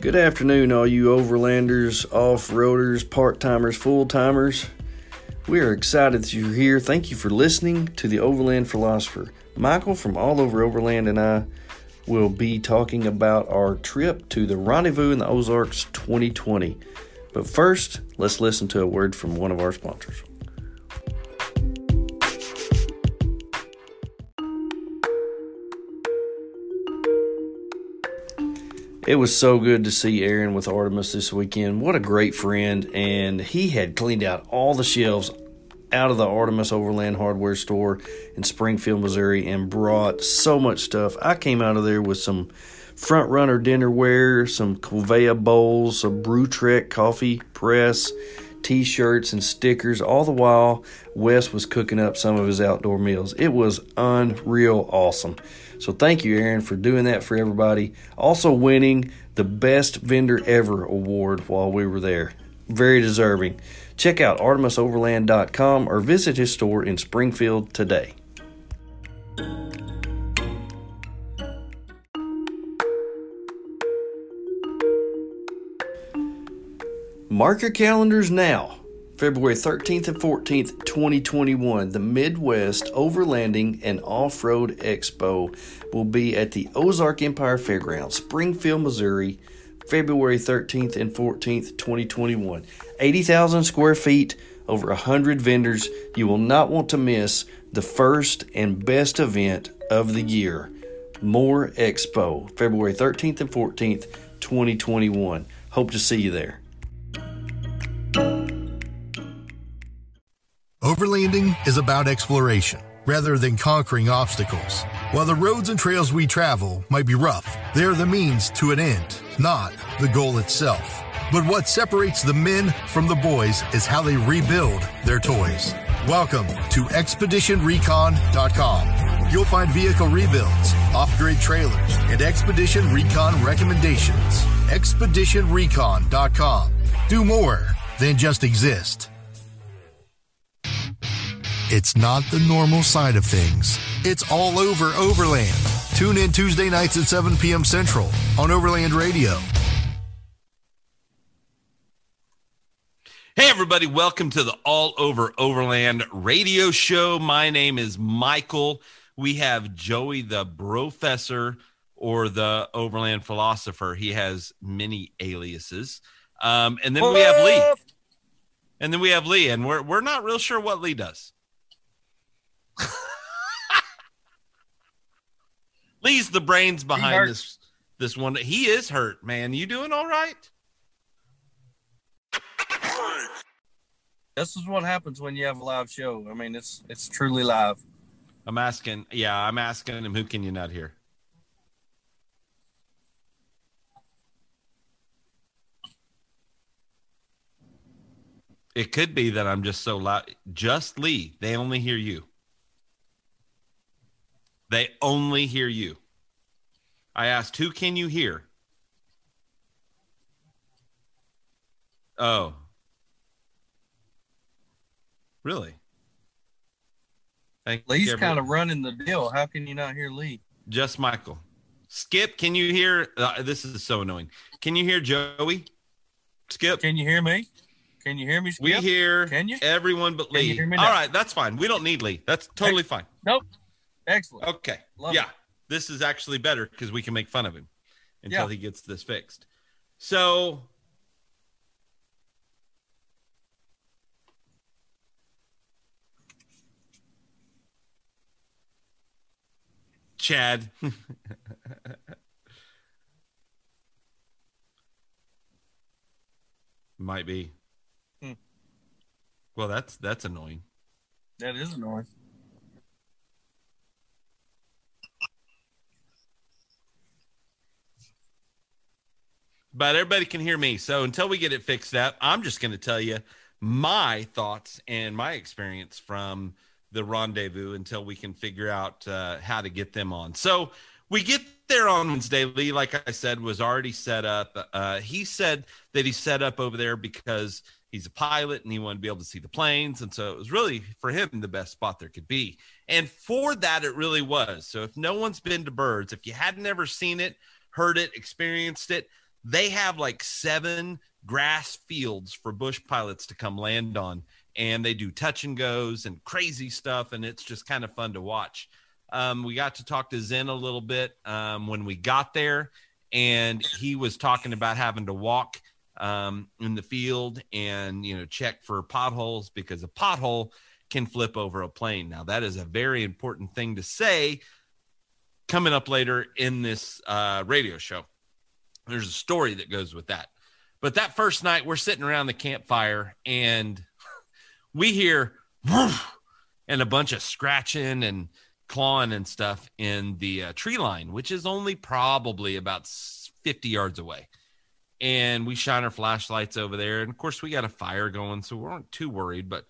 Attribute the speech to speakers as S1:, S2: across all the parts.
S1: Good afternoon, all you overlanders, off roaders, part timers, full timers. We are excited that you're here. Thank you for listening to the Overland Philosopher. Michael from All Over Overland and I will be talking about our trip to the Rendezvous in the Ozarks 2020. But first, let's listen to a word from one of our sponsors. It was so good to see Aaron with Artemis this weekend. What a great friend. And he had cleaned out all the shelves out of the Artemis Overland Hardware store in Springfield, Missouri, and brought so much stuff. I came out of there with some front runner dinnerware, some Kovea bowls, a BruTrek coffee press, t shirts, and stickers. All the while, Wes was cooking up some of his outdoor meals. It was unreal awesome. So thank you, Aaron, for doing that for everybody. Also winning the Best Vendor Ever award while we were there. Very deserving. Check out ArtemisOverland.com or visit his store in Springfield today. Mark your calendars now. February 13th and 14th, 2021, the Midwest Overlanding and Off Road Expo will be at the Ozark Empire Fairgrounds, Springfield, Missouri, February 13th and 14th, 2021. 80,000 square feet, over 100 vendors. You will not want to miss the first and best event of the year, MOORE Expo, February 13th and 14th, 2021. Hope to see you there.
S2: Overlanding is about exploration rather than conquering obstacles. While the roads and trails we travel might be rough, they are the means to an end, not the goal itself. But what separates the men from the boys is how they rebuild their toys. Welcome to ExpeditionRecon.com. You'll find vehicle rebuilds, off-grid trailers, and Expedition Recon recommendations. ExpeditionRecon.com. Do more than just exist. It's not the normal side of things. It's all over Overland. Tune in Tuesday nights at 7 p.m. Central on Overland Radio.
S3: Hey, everybody, welcome to the All Over Overland radio show. My name is Michael. We have Joey, the Brofessor or the Overland philosopher. He has many aliases. Um, and then we have Lee. And then we have Lee, and we're, we're not real sure what Lee does. Lee's the brains behind this this one. He is hurt, man. You doing all right?
S4: This is what happens when you have a live show. I mean, it's it's truly live.
S3: I'm asking. Yeah, I'm asking him. Who can you not hear? It could be that I'm just so loud. Just Lee. They only hear you. They only hear you. I asked, who can you hear? Oh. Really? Thank
S4: Lee's kind of running the deal. How can you not hear Lee?
S3: Just Michael. Skip, can you hear? Uh, this is so annoying. Can you hear Joey? Skip.
S4: Can you hear me? Can you hear me? Skip?
S3: We hear
S4: Can you?
S3: everyone but
S4: Can you
S3: Lee.
S4: hear me
S3: All that's fine. We don't need Lee. That's totally fine.
S4: Nope. Excellent.
S3: Okay.
S4: Love
S3: yeah.
S4: it.
S3: This is actually better because we can make fun of him until
S4: Yeah.
S3: he gets this fixed. So Chad. Might be.
S4: Hmm.
S3: Well, that's that's annoying.
S4: That is annoying.
S3: But everybody can hear me. So until we get it fixed up, I'm just going to tell you my thoughts and my experience from the rendezvous until we can figure out uh, how to get them on. So we get there on Wednesday. Lee, like I said, was already set up. Uh, he said that he set up over there because he's a pilot and he wanted to be able to see the planes. And so it was really for him the best spot there could be. And for that, it really was. So if no one's been to Byrds, if you hadn't ever seen it, heard it, experienced it, they have like seven grass fields for bush pilots to come land on and they do touch and goes and crazy stuff and it's just kind of fun to watch. Um, we got to talk to zen a little bit um, when we got there and he was talking about having to walk um, in the field and you know check for potholes because a pothole can flip over a plane. Now that is a very important thing to say coming up later in this uh, radio show there's a story that goes with that but that first night we're sitting around the campfire and we hear and a bunch of scratching and clawing and stuff in the uh, tree line, which is only probably about 50 yards away. And we shine our flashlights over there. And of course, we got a fire going, so we weren't too worried, but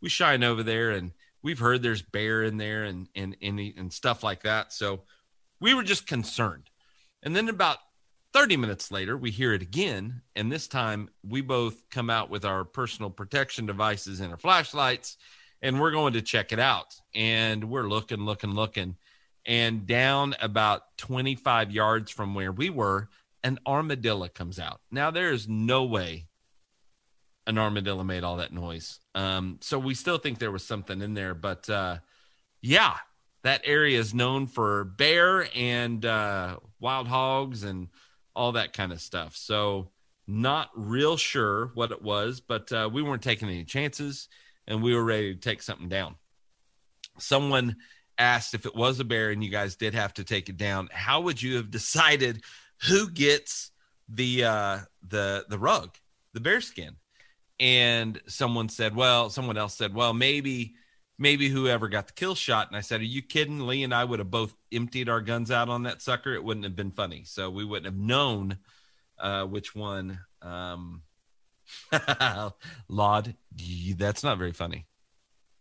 S3: we shine over there and we've heard there's bear in there and, and, and, and stuff like that. So we were just concerned. And then about 30 minutes later, we hear it again. And this time we both come out with our personal protection devices and our flashlights, and we're going to check it out. And we're looking, looking, looking. And down about 25 yards from where we were, an armadillo comes out. Now, there is no way an armadillo made all that noise. Um, so we still think there was something in there. But uh, yeah, that area is known for bear and uh, wild hogs and all that kind of stuff. So, not real sure what it was, but uh, we weren't taking any chances and we were ready to take something down. Someone asked if it was a bear and you guys did have to take it down, how would you have decided who gets the uh the the rug, the bear skin? And someone said, well, someone else said, well, maybe maybe whoever got the kill shot. And I said, Are you kidding? Lee and I would have both emptied our guns out on that sucker. It wouldn't have been funny. So we wouldn't have known uh, which one. Um, Laud, that's not very funny.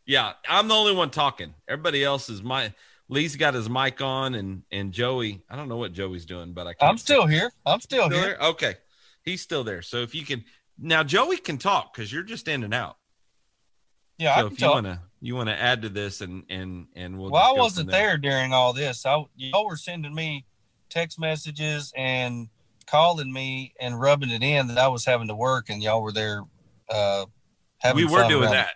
S3: Yeah, I'm the only one talking. Everybody else is my. Lee's got his mic on, and and Joey. I don't know what Joey's doing, but I.
S1: I'm still here. I'm still, still here.
S3: here. Okay, he's still there. So if you can now, Joey can talk because you're just in and out.
S1: Yeah,
S3: so if you want to you want to add to this and and and we'll.
S1: Well, I wasn't there. there. during all this. I y'all were sending me text messages and calling me and rubbing it in that I was having to work, and y'all were there. Uh,
S3: we were doing that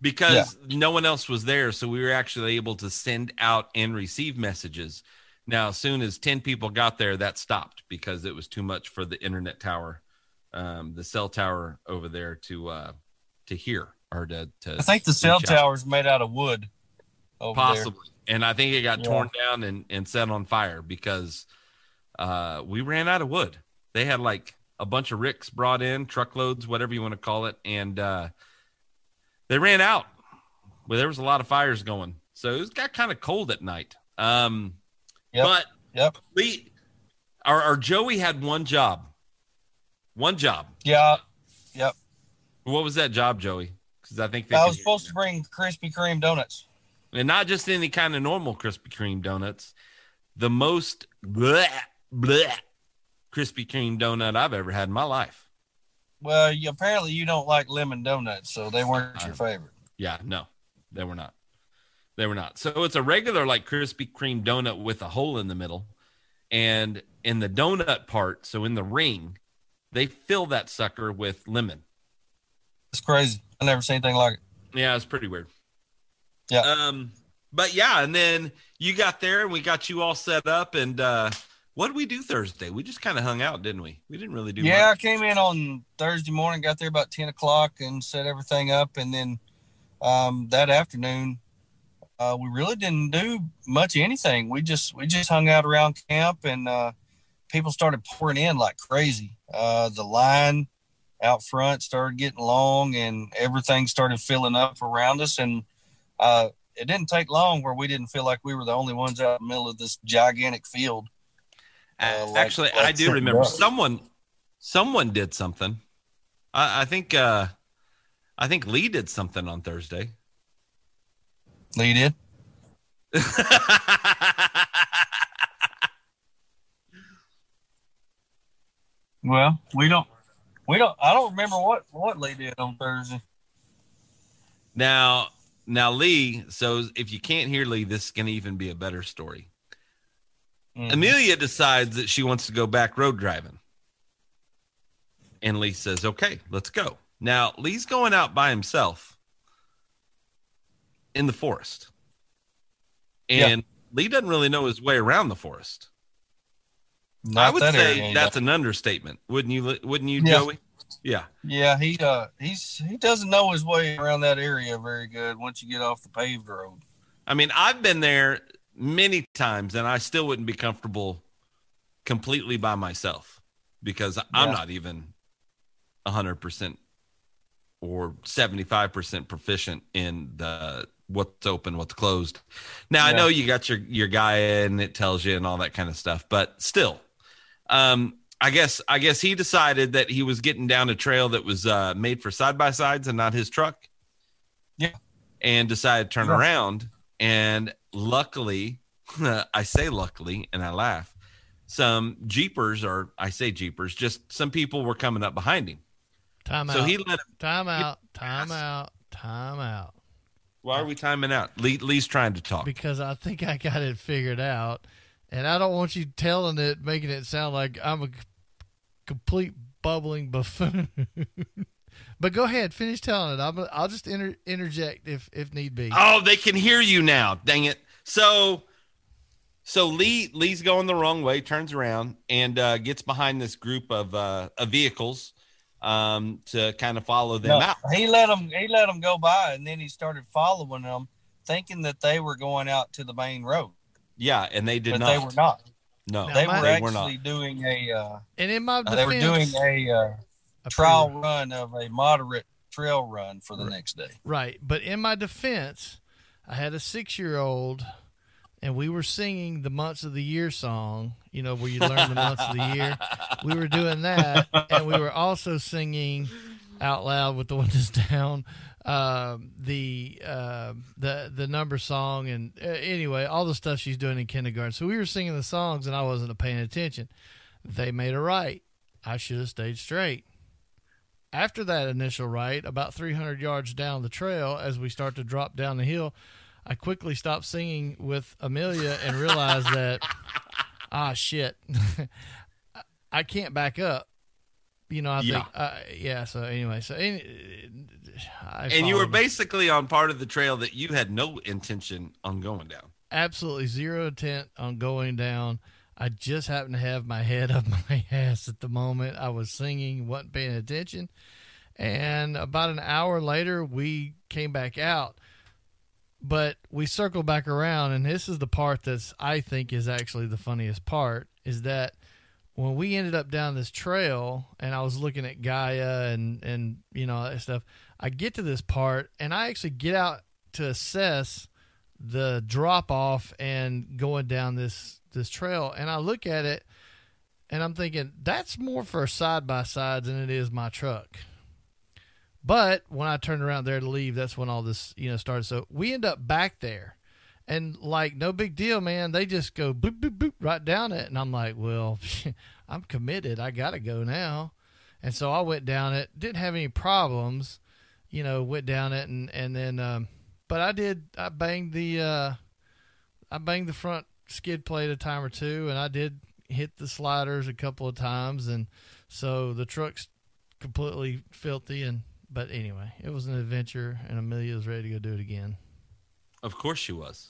S3: because yeah. no one else was there, so we were actually able to send out and receive messages. Now, as soon as ten people got there, that stopped because it was too much for the internet tower, um, the cell tower over there to uh, to hear or to, to
S1: I think the cell tower is made out of wood.
S3: Possibly. There. And I think it got yeah. torn down and, and set on fire because uh, we ran out of wood. They had like a bunch of ricks brought in, truckloads, whatever you want to call it, and uh, they ran out. Well, there was a lot of fires going, so it got kind of cold at night. Um, yep. But
S1: yep,
S3: we our, our Joey had one job, one job.
S1: Yeah, yep.
S3: What was that job, Joey? Because I think
S1: I was supposed to bring Krispy Kreme donuts,
S3: and not just any kind of normal Krispy Kreme donuts. The most bleh, bleh, Krispy Kreme donut I've ever had in my life.
S1: Well, you, apparently you don't like lemon donuts, so they weren't your favorite.
S3: Yeah, no, they were not. They were not. So it's a regular like Krispy Kreme donut with a hole in the middle, and in the donut part, so in the ring, they fill that sucker with lemon.
S1: It's crazy. I never seen anything like it.
S3: Yeah, it's pretty weird.
S1: Yeah.
S3: Um, but yeah, and then you got there and we got you all set up and uh what did we do Thursday? We just kind of hung out, didn't we? We didn't really do
S1: Yeah,
S3: much.
S1: I came in on Thursday morning, got there about ten o'clock and set everything up and then um that afternoon uh, we really didn't do much anything. We just we just hung out around camp and uh, people started pouring in like crazy. Uh, the line out front started getting long and everything started filling up around us. And uh, it didn't take long where we didn't feel like we were the only ones out in the middle of this gigantic field.
S3: Uh, like, Actually, like I do remember someone someone did something. I, I think uh, I think Lee did something on Thursday.
S1: Lee did. well, we don't we don't. I don't remember what what Lee did on Thursday.
S3: Now, now Lee. So if you can't hear Lee, this is going to even be a better story. Mm-hmm. Amelia decides that she wants to go back road driving. And Lee says, "Okay, let's go." Now Lee's going out by himself in the forest, and Lee doesn't really know his way around the forest.
S1: Not
S3: I would
S1: that
S3: say
S1: area,
S3: that's an understatement, wouldn't you? Wouldn't you,
S1: Yeah.
S3: Joey? Yeah.
S1: Yeah, he uh he's he doesn't know his way around that area very good once you get off the paved road.
S3: I mean, I've been there many times, and I still wouldn't be comfortable completely by myself because I'm not even hundred percent or seventy five percent proficient in the what's open, what's closed. Now I know you got your your Gaia and it tells you and all that kind of stuff, but still, um, I guess I guess he decided that he was getting down a trail that was uh, made for side by sides and not his truck.
S1: Yeah.
S3: and decided to turn
S1: Yeah.
S3: around. And luckily, I say luckily, and I laugh. Some jeepers, or I say jeepers, just some people were coming up behind him.
S5: Time
S3: So
S5: out.
S3: he let him.
S5: time out. Time out. Time out.
S3: Why are we timing out? Lee, Lee's trying to talk.
S5: Because I think I got it figured out, and I don't want you telling it, making it sound like I'm a complete bubbling buffoon. but go ahead, finish telling it. I'll, I'll just inter- interject if if need be.
S3: Oh, they can hear you now. Dang it. So so Lee Lee's going the wrong way, turns around and uh, gets behind this group of uh, of vehicles um, to kind of follow them
S1: No,
S3: out.
S1: he let them he let them go by and then he started following them thinking that they were going out to the main road.
S3: Yeah, and they did
S1: but
S3: not.
S1: they were not.
S3: No,
S5: Now,
S1: They
S5: my-
S1: were
S3: they were not.
S1: actually doing a uh,
S5: and in my
S1: uh, they were doing a uh,
S5: a
S1: trial
S5: pre-
S1: run of a moderate trail run for the next day.
S5: Right. But in my defense, I had a six year old and we were singing the months of the year song, you know, where you learn the months of the year. We were doing that. And we were also singing out loud with the windows down um, the uh, the the number song and uh, anyway all the stuff she's doing in kindergarten so we were singing the songs and i wasn't paying attention they made a right i should have stayed straight after that initial right, about 300 yards down the trail, as we start to drop down the hill, I quickly stopped singing with Amelia and realized that, ah, shit, I can't back up. You know, I
S3: Yeah.
S5: think, uh, yeah. So anyway, so any,
S3: and you were basically on part of the trail that you had no intention on going down.
S5: absolutely zero intent on going down. I just happened to have my head up my ass at the moment. I was singing, wasn't paying attention. And about an hour later, we came back out. But we circled back around, and this is the part that's I think is actually the funniest part is that when we ended up down this trail, and I was looking at Gaia and and you know that stuff, I get to this part, and I actually get out to assess the drop off and going down this this trail and I look at it and I'm thinking that's more for side by sides than it is my truck. But when I turned around there to leave, that's when all this, you know, started. So we end up back there. And like no big deal, man. They just go boop boop boop right down it. And I'm like, well, I'm committed. I gotta go now. And so I went down it, didn't have any problems, you know, went down it and, and then um but I did. I banged the uh, I banged the front skid plate a time or two, and I did hit the sliders a couple of times, and so the truck's completely filthy. And but anyway, it was an adventure, and Amelia was ready to go do it again.
S3: Of course she was.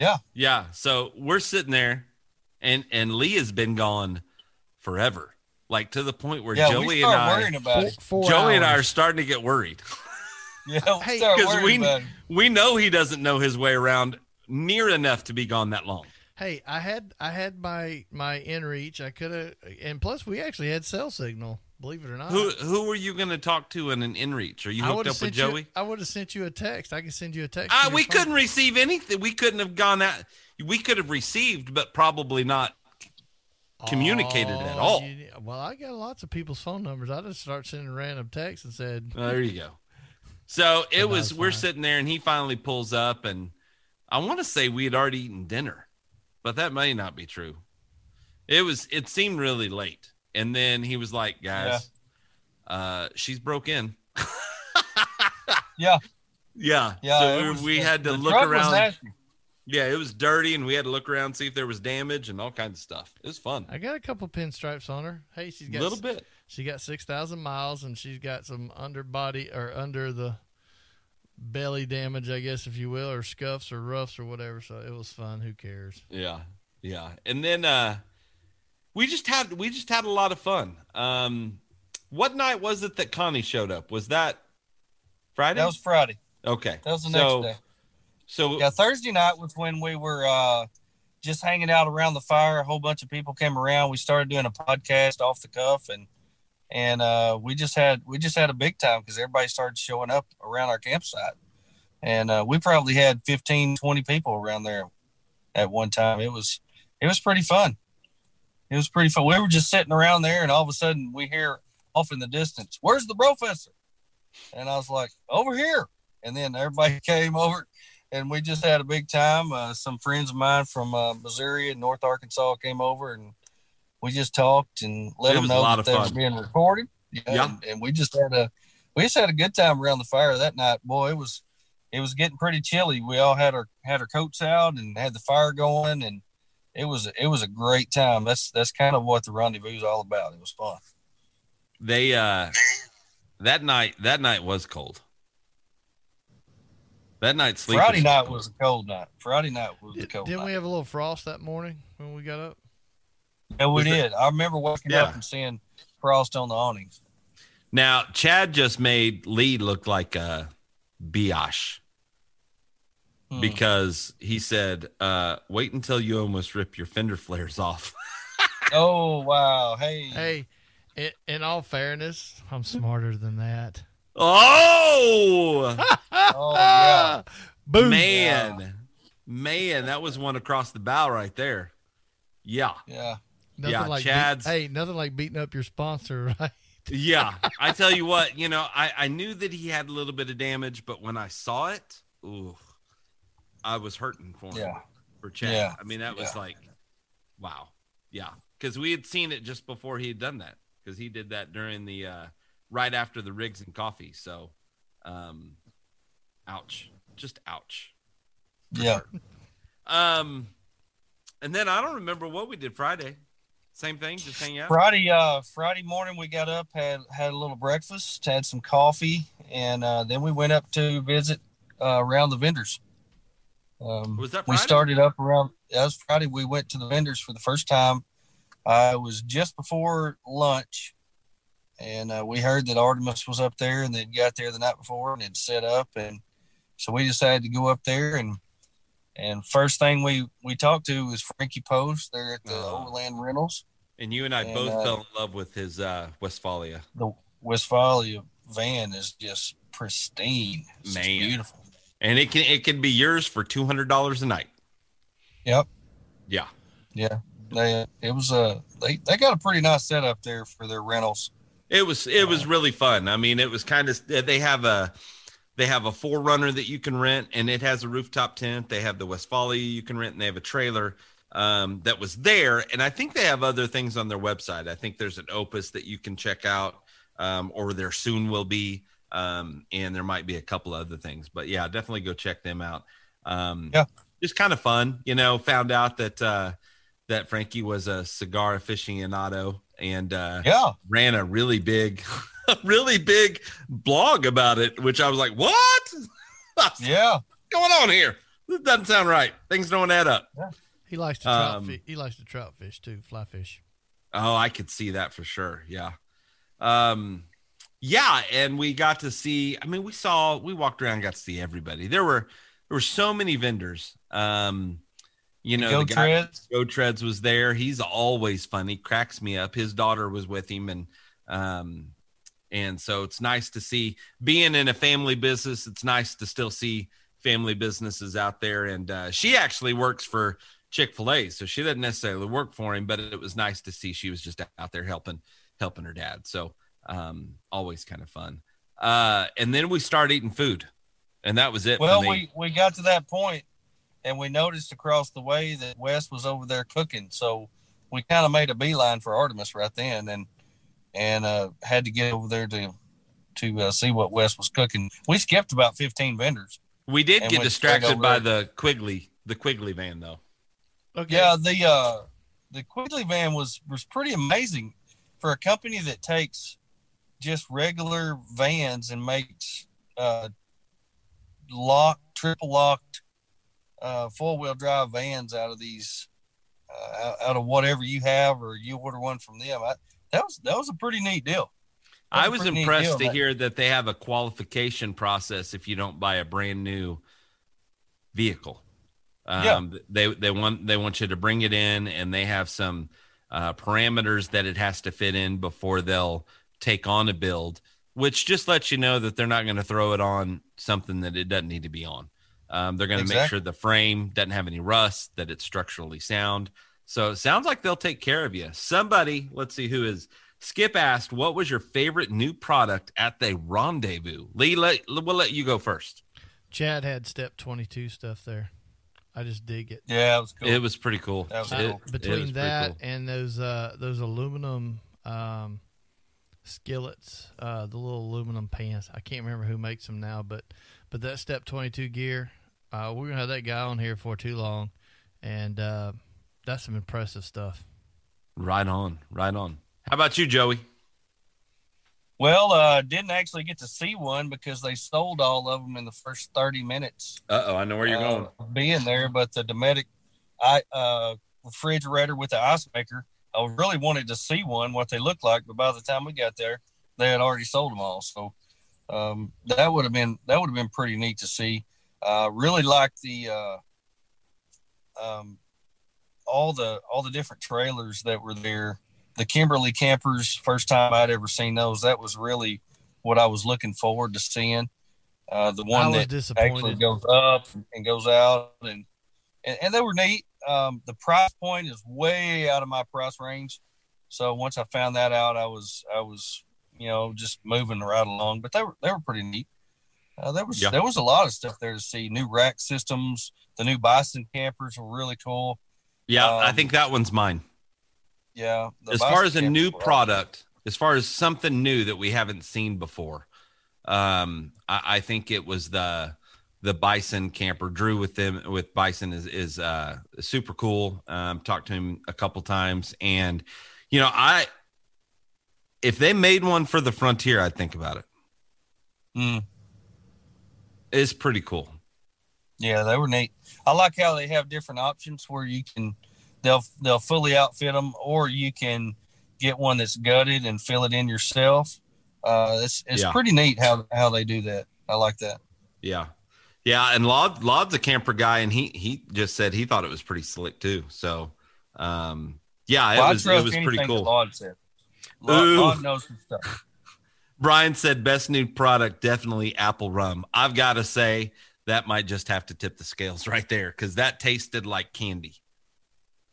S1: Yeah.
S3: Yeah. So we're sitting there and and Lee has been gone forever. Like to the point where
S1: Yeah,
S3: Joey and I
S1: worrying about it.
S5: Four
S3: Joey and I are starting to get worried.
S1: Yeah, we
S5: Hey,
S3: Because we we know he doesn't know his way around near enough to be gone that long.
S5: Hey, I had I had my my inReach. I could have, and plus we actually had cell signal. Believe it or not.
S3: Who who were you going to talk to in an inReach? Are you hooked up with
S5: sent you-
S3: Joey?
S5: I would have sent you a text. I can send you a text.
S3: Uh, we
S5: phone.
S3: couldn't receive anything. We couldn't have gone out. We could have received, but probably not communicated at
S5: Oh,
S3: all.
S5: you- well, I got lots of people's phone numbers. I just start sending random texts and said,
S3: Well, there you go. So it was,
S5: was
S3: we're
S5: fine.
S3: sitting there and he finally pulls up and I want to say we had already eaten dinner, but that may not be true. It was, it seemed really late. And then he was like, guys, uh, she's broke in.
S1: Yeah,
S3: Yeah.
S1: yeah.
S3: So we,
S1: was-
S3: we had to
S1: the
S3: look
S1: truck was
S3: around.
S1: Nasty.
S3: Yeah, it was dirty, and we had to look around see if there was damage and all kinds of stuff. It was fun.
S5: I got a couple pinstripes on her. Hey, she's got a
S3: little bit.
S5: She got six thousand miles, and she's got some underbody or under the belly damage, I guess, if you will, or scuffs or roughs or whatever. So it was fun. Who cares?
S3: Yeah, yeah. And then uh we just had we just had a lot of fun. Um what night was it that Connie showed up? Was that Friday?
S1: That was Friday.
S3: okay.
S1: That was the
S3: so,
S1: next day.
S3: So
S1: Yeah, Thursday night was when we were uh, just hanging out around the fire. A whole bunch of people came around. We started doing a podcast off the cuff, and and uh, we just had we just had a big time because everybody started showing up around our campsite, and uh, we probably had 15, 20 people around there at one time. It was it was pretty fun. It was pretty fun. We were just sitting around there, and all of a sudden we hear off in the distance, "Where's the Brofessor?" And I was like, "Over here." And then everybody came over and we just had a big time. Uh, some friends of mine from uh, Missouri and North Arkansas came over, and we just talked and let
S3: It
S1: them know that they were being recorded. Yeah,
S3: Yeah.
S1: And, and we just had a we just had a good time around the fire that night. Boy, it was it was getting pretty chilly. We all had our had our coats out and had the fire going, and it was it was a great time. That's that's kind of what the rendezvous is all about. It was fun.
S3: they uh that night that night was cold. That night sleep
S1: Friday night
S3: cold.
S1: was a cold night. Friday night was a
S5: Did,
S1: cold
S5: didn't
S1: night.
S5: we have a little frost that morning when we got up?
S1: yeah, we
S3: was it-
S1: did. I remember waking
S3: Yeah.
S1: up and seeing frost on the awnings.
S3: Now, Chad just made Lee look like a biatch
S1: Hmm.
S3: because he said, uh, wait until you almost rip your fender flares off.
S1: Oh wow! Hey,
S5: Hey, in, in all fairness, I'm smarter than that.
S3: Oh,
S1: oh yeah,
S5: Boom.
S3: man. Man, that was one across the bow right there. Yeah.
S1: yeah.
S5: Nothing
S3: Yeah,
S5: like beat-
S3: Chad's-
S5: hey, nothing like beating up your sponsor, right?
S3: Yeah. I tell you what, you know, I, I knew that he had a little bit of damage, but when I saw it, ooh, I was hurting for him.
S1: Yeah.
S3: For Chad.
S1: Yeah.
S3: I mean, that was
S1: Yeah.
S3: like, wow. Yeah. Because we had seen it just before he had done that. Because he did that during the, uh, right after the rigs and coffee. So, um, ouch. Just ouch.
S1: Yeah.
S3: Um, and then I don't remember what we did Friday. Same thing, just hang out.
S1: Friday, uh, Friday morning we got up, had had a little breakfast, had some coffee, and uh, then we went up to visit uh, around the vendors. Um,
S3: Was that Friday?
S1: we started up around that was Friday. We went to the vendors for the first time. Uh, it was just before lunch, and uh, we heard that Artemis was up there, and they'd got there the night before and had set up, and so we decided to go up there and and first thing we we talked to was Frankie Post there at the
S3: Oh.
S1: Overland Rentals.
S3: And you and I
S1: And,
S3: both
S1: uh,
S3: fell in love with his uh, Westfalia.
S1: The Westfalia van is just pristine. It's
S3: Man.
S1: beautiful.
S3: And it can it can be yours for two hundred dollars a night.
S1: Yep.
S3: Yeah.
S1: Yeah. They it was a they they got a pretty nice setup there for their rentals.
S3: It was it was really fun. I mean, it was kind of they have a they have a 4Runner that you can rent and it has a rooftop tent. They have the Westfalia you can rent and they have a trailer um, that was there. And I think they have other things on their website. I think there's an Opus that you can check out, um, or there soon will be. Um, and there might be a couple other things, but yeah, definitely go check them out. Um,
S1: Yeah.
S3: just kind of fun, you know. Found out that uh, that Frankie was a cigar aficionado and uh,
S1: Yeah.
S3: ran a really big, really big blog about it, which I was like, "What? What's
S1: Yeah.
S3: going on here? This doesn't sound right. Things don't add up."
S5: He likes to trout
S3: Um,
S5: fi- he likes to trout fish too, fly fish.
S3: Oh, I could see that for sure. Yeah. Um yeah, and we got to see I mean we saw we walked around got to see everybody. There were there were so many vendors. Um you know,
S1: Go
S3: the guy
S1: treads.
S3: Go Treads was there. He's always funny, cracks me up. His daughter was with him and um and so it's nice to see being in a family business, it's nice to still see family businesses out there and uh she actually works for Chick-fil-A, so she doesn't necessarily work for him, but it was nice to see she was just out there helping helping her dad. So um always kind of fun. Uh and then we start eating food. And that was it
S1: Well, we we got to that point, and we noticed across the way that Wes was over there cooking. So we kind of made a beeline for Artemis right then, and and uh, had to get over there to to uh, see what Wes was cooking. We skipped about fifteen vendors.
S3: We did get
S1: went
S3: distracted by
S1: there.
S3: the Quigley the Quigley van though.
S5: Okay.
S1: Yeah, the uh, the Quigley van was was pretty amazing for a company that takes just regular vans and makes uh, locked, triple locked, uh, four wheel drive vans out of these, uh, out of whatever you have, or you order one from them. I, that was that was a pretty neat deal. That
S3: I was
S1: pretty
S3: impressed
S1: deal,
S3: to
S1: man.
S3: hear that they have a qualification process if you don't buy a brand new vehicle. Um, they they want they want you to bring it in, and they have some uh, parameters that it has to fit in before they'll take on a build, which just lets you know that they're not going to throw it on something that it doesn't need to be on. Um, they're going to make sure the frame doesn't have any rust, that it's structurally sound. So it sounds like they'll take care of you. Somebody, let's see who is. Skip asked, "What was your favorite new product at the rendezvous?" Lee, let, we'll let you go first.
S5: Chad had step 22 stuff there. I just dig it.
S1: Yeah, it was cool.
S3: It was pretty cool.
S1: That was
S3: It-
S1: cool.
S3: it was
S5: Between that
S3: cool.
S5: and those uh, those aluminum um, skillets, uh, the little aluminum pans. I can't remember who makes them now, but but that step 22 gear, uh, we're gonna have that guy on here for too long, and uh, that's some impressive stuff.
S3: right on, right on. How about you, Joey?
S1: Well, uh, didn't actually get to see one because they sold all of them in the first thirty minutes.
S3: Uh oh, I know where you're going.
S1: uh, being there, but the Dometic I uh, refrigerator with the ice maker, I really wanted to see one, what they looked like, but by the time we got there, they had already sold them all. So um, that would have been that would have been pretty neat to see. Uh, really like the uh, um, all the all the different trailers that were there. The Kimberley Kampers, first time I'd ever seen those. That was really what I was looking forward to seeing. Uh, the one that actually goes up and goes out and and, and they were neat um, the price point is way out of my price range so once i found that out i was i was you know just moving right along but they were they were pretty neat uh, there was
S3: Yeah.
S1: there was a lot of stuff there to see new rack systems the new bison campers were really cool
S3: Yeah, I
S1: Um,
S3: think that one's mine.
S1: yeah
S3: as
S1: Bison
S3: far as a new
S1: were awesome.
S3: product, as far as something new that we haven't seen before, um, I, I think it was the the Bison camper. Drew with them with Bison is is uh, super cool. Um, talked to him a couple times, and you know, I if they made one for the Frontier, I'd think about it.
S1: Mm.
S3: It's pretty cool.
S1: Yeah, they were neat. I like how they have different options where you can they'll they'll fully outfit them, or you can get one that's gutted and fill it in yourself. Uh, it's it's
S3: Yeah.
S1: pretty neat how how they do that. I like that.
S3: Yeah. Yeah, and Laud Laud's a camper guy, and he he just said he thought it was pretty slick too. So, um, yeah, it
S1: Well,
S3: was it was pretty cool.
S1: Laud said.
S3: Ooh.
S1: Laud knows some stuff.
S3: Brian said best new product definitely apple rum. I've got to say that might just have to tip the scales right there because that tasted like candy.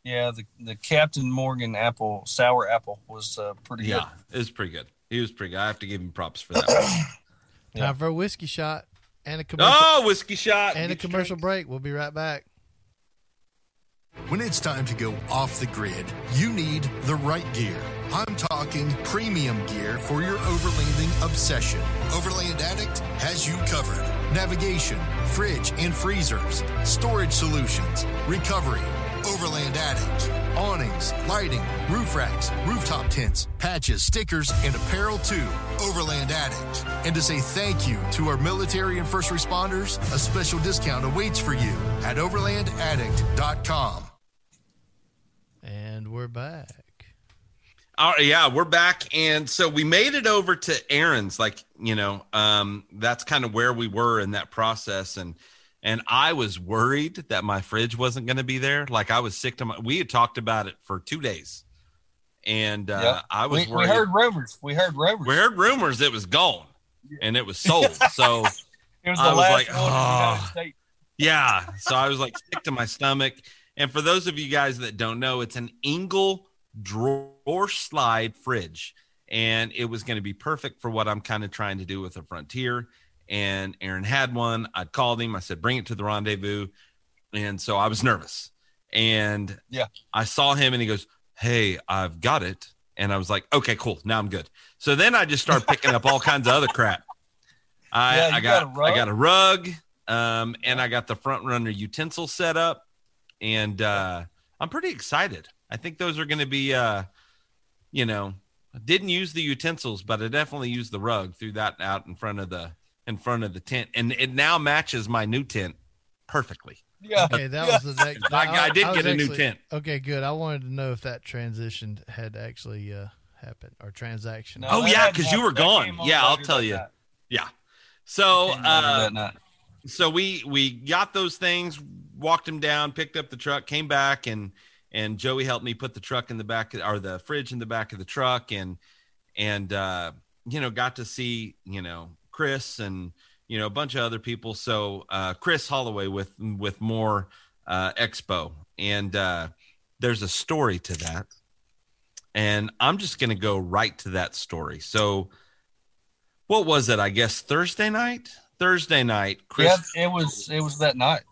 S1: Yeah, the the Captain Morgan apple sour apple was uh, pretty good.
S3: Yeah, it was pretty good. He was pretty good. I have to give him props for that. one.
S1: Yeah.
S5: Time for a whiskey shot and a commercial
S3: oh, whiskey shot
S5: and a
S3: Get your
S5: commercial
S3: drink.
S5: break. We'll be right back.
S2: When it's time to go off the grid, you need the right gear. I'm talking premium gear for your overlanding obsession. Overland Addict has you covered. Navigation, fridge and freezers, storage solutions, recovery. Overland Addict. Awnings, lighting, roof racks, rooftop tents, patches, stickers, and apparel too. Overland Addict. And to say thank you to our military and first responders, a special discount awaits for you at overlandaddict.com.
S5: And we're back.
S3: All right, yeah, we're back, and so we made it over to Aaron's. Like you know, um, that's kind of where we were in that process, and and I was worried that my fridge wasn't going to be there. Like I was sick to my. We had talked about it for two days, and uh,
S1: Yep.
S3: I was
S1: We, we heard rumors. We heard rumors.
S3: we heard rumors it was gone, and it was sold. So
S1: it was
S3: I was like,
S1: one in the
S3: "Oh." Yeah. So I was like sick to my stomach. And for those of you guys that don't know, it's an Engel drawer slide fridge. And it was going to be perfect for what I'm kind of trying to do with a Frontier. And Aaron had one. I called him. I said, bring it to the rendezvous. And so I was nervous. And
S1: Yeah.
S3: I saw him and he goes, Hey, I've got it. And I was like, okay, cool. Now I'm good. So then I just started picking up all kinds of other crap. I,
S1: Yeah,
S3: I
S1: got
S3: got,
S1: a rug?
S3: I got a rug. Um, and I got the front runner utensil set up, and uh, I'm pretty excited. I think those are going to be, uh, you know, I didn't use the utensils, but I definitely used the rug. Threw that out in front of the in front of the tent, and it now matches my new tent perfectly.
S1: Yeah.
S5: Okay, that was the next.
S3: I, I did
S5: was
S3: get a new tent.
S5: Okay, good. I wanted to know if that transition had actually uh, happened or transaction.
S3: Oh, yeah,
S1: hadn't
S3: 'cause you were gone. Yeah, I'll tell
S1: that
S3: you.
S1: night.
S3: Yeah. So uh, so we we got those things, walked them down, picked up the truck, came back, and and Joey helped me put the truck in the back of, or the fridge in the back of the truck, and and uh, you know got to see you know Chris and you know a bunch of other people. So uh, Chris Holloway with with MOORE uh, expo, and uh, there's a story to that, and I'm just gonna go right to that story. So what was it? I guess Thursday night. Thursday night, Chris.
S1: yeah, it was it was that night.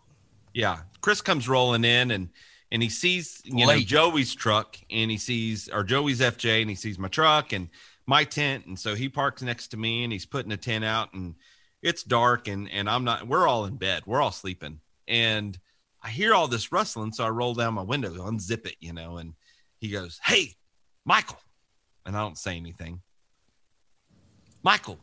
S3: Yeah, Chris comes rolling in and and he sees you know Joey's truck and he sees or Joey's FJ and he sees my truck and my tent and so he parks next to me and he's putting a tent out and it's dark and and I'm not we're all in bed we're all sleeping. And I hear all this rustling so I roll down my window unzip it you know and he goes hey Michael. And I don't say anything. Michael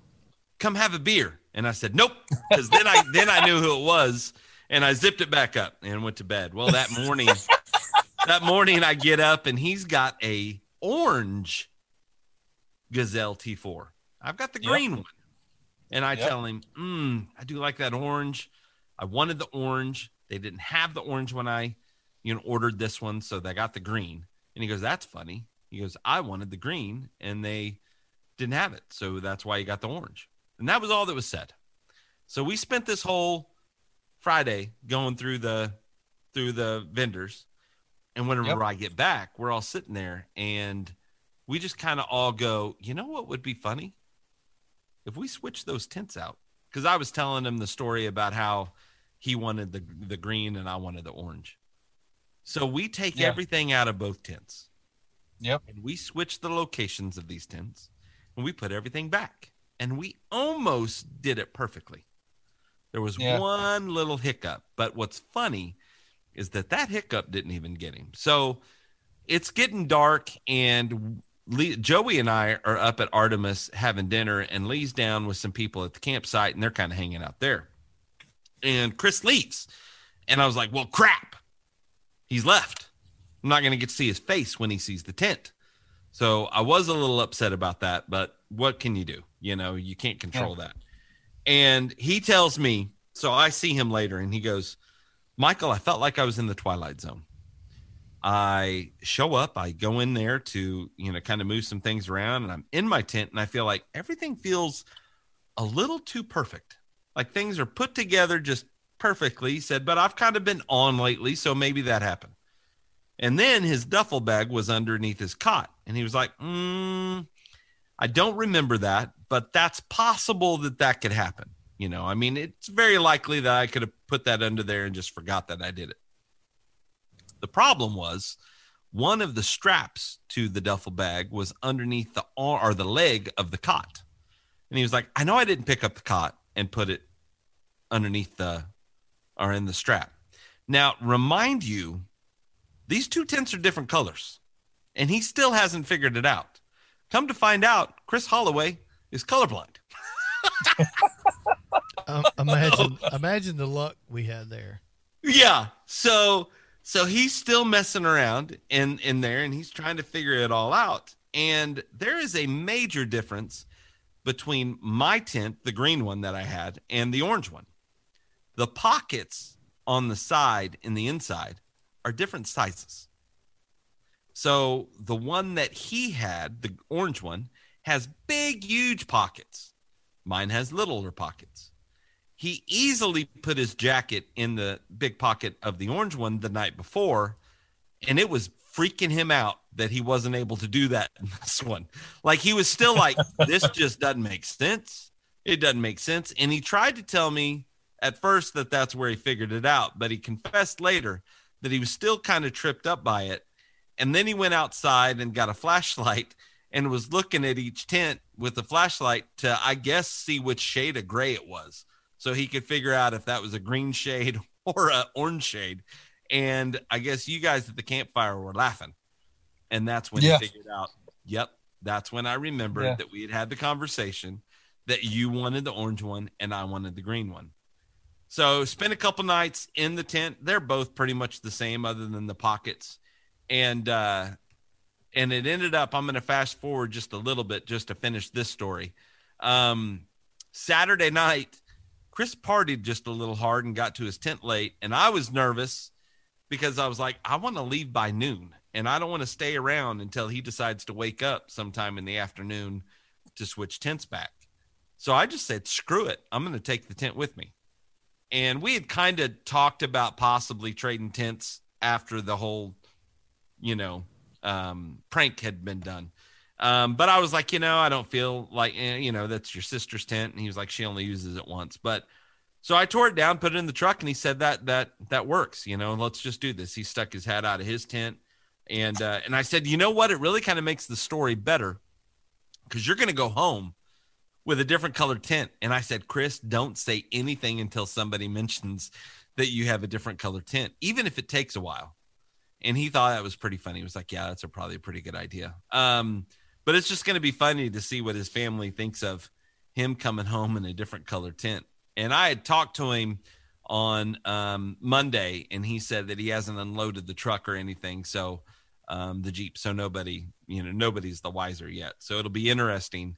S3: come have a beer. And I said nope because then I then I knew who it was and I zipped it back up and went to bed. Well, that morning, that morning I get up and he's got a orange Gazelle T4. I've got the
S1: Yep.
S3: green one, and I
S1: Yep.
S3: tell him, mm, I do like that orange. I wanted the orange. They didn't have the orange when I, you know, ordered this one, so they got the green. And he goes, "That's funny." He goes, "I wanted the green, and they didn't have it, so that's why you got the orange." And that was all that was said. So we spent this whole Friday going through the through the vendors, and whenever
S1: Yep.
S3: I get back, we're all sitting there, and we just kind of all go, you know what would be funny if we switch those tents out? Because I was telling him the story about how he wanted the the green and I wanted the orange. So we take
S1: Yeah.
S3: everything out of both tents
S1: Yep.
S3: and we switch the locations of these tents and we put everything back and we almost did it perfectly there was
S1: Yeah.
S3: one little hiccup but what's funny is that that hiccup didn't even get him so it's getting dark and Lee, joey and i are up at artemis having dinner and lee's down with some people at the campsite and they're kind of hanging out there and chris leaves and i was like well crap he's left i'm not going to get to see his face when he sees the tent so I was a little upset about that, but what can you do? You know, you can't control that. And he tells me, so I see him later and he goes, Michael, I felt like I was in the Twilight Zone. I show up, I go in there to, you know, kind of move some things around and I'm in my tent and I feel like everything feels a little too perfect. Like things are put together just perfectly. He said, but I've kind of been on lately, so maybe that happened. And then his duffel bag was underneath his cot. And he was like, mm, I don't remember that, but that's possible that that could happen. You know, I mean, it's very likely that I could have put that under there and just forgot that I did it. The problem was one of the straps to the duffel bag was underneath the arm or the leg of the cot. And he was like, I know I didn't pick up the cot and put it underneath the or in the strap. Now, remind you, these two tents are different colors, and he still hasn't figured it out. Come to find out, Chris Holloway is colorblind.
S5: Um, imagine, imagine the luck we had there.
S3: Yeah. So so he's still messing around in in there and he's trying to figure it all out. And there is a major difference between my tent, the green one that I had, and the orange one. The pockets on the side and the inside are different sizes. So the one that he had, the orange one, has big, huge pockets. Mine has littler pockets. He easily put his jacket in the big pocket of the orange one the night before, and it was freaking him out that he wasn't able to do that in this one. Like he was still like, this just doesn't make sense. It doesn't make sense. And he tried to tell me at first that that's where he figured it out, but he confessed later that he was still kind of tripped up by it. And then he went outside and got a flashlight and was looking at each tent with the flashlight to, I guess, see which shade of gray it was. so he could figure out if that was a green shade or a orange shade. And I guess you guys at the campfire were laughing, and that's when
S1: Yeah.
S3: he figured out. Yep, that's when I remembered
S1: Yeah.
S3: that we had had the conversation that you wanted the orange one and I wanted the green one. So spent a couple nights in the tent. They're both pretty much the same, other than the pockets, and uh, and it ended up. I'm going to fast forward just a little bit just to finish this story. Um, Saturday night, Chris partied just a little hard and got to his tent late, and I was nervous because I was like, I want to leave by noon, and I don't want to stay around until he decides to wake up sometime in the afternoon to switch tents back. So I just said, screw it. I'm going to take the tent with me. And we had kind of talked about possibly trading tents after the whole, you know, um, prank had been done. Um, but I was like, you know, I don't feel like, eh, you know, that's your sister's tent. And he was like, she only uses it once. But so I tore it down, put it in the truck, and he said that that that works. You know, and let's just do this. He stuck his hat out of his tent, and uh, and I said, you know what? It really kind of makes the story better because you're going to go home with a different colored tent. And I said, Chris, don't say anything until somebody mentions that you have a different colored tent, even if it takes a while. And he thought that was pretty funny. He was like, yeah, that's a, probably a pretty good idea. Um, but it's just going to be funny to see what his family thinks of him coming home in a different colored tent. And I had talked to him on um, Monday, and he said that he hasn't unloaded the truck or anything. So um, the Jeep, so nobody, you know, nobody's the wiser yet. So it'll be interesting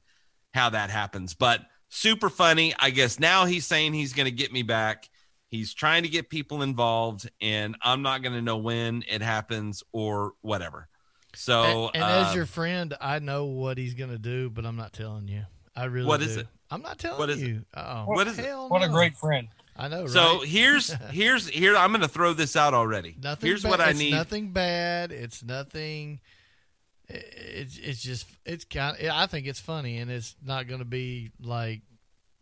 S3: how that happens. But super funny. I guess now he's saying he's going to get me back. He's trying to get people involved, and I'm not going to know when it happens or whatever. So,
S5: and, and as
S3: uh,
S5: your friend, I know what he's gonna do, but I'm not telling you. I really
S3: What
S5: do.
S3: is it?
S5: I'm not telling
S3: What is it?
S5: you. Oh,
S3: What is it?
S5: hell
S1: What a great friend.
S5: I know, right?
S3: so here's here's here. I'm going to throw this out already.
S5: nothing.
S3: here's
S5: ba-
S3: what I need.
S5: Nothing bad. It's nothing. It's it's just it's kind. Of, I think it's funny, and it's not going to be like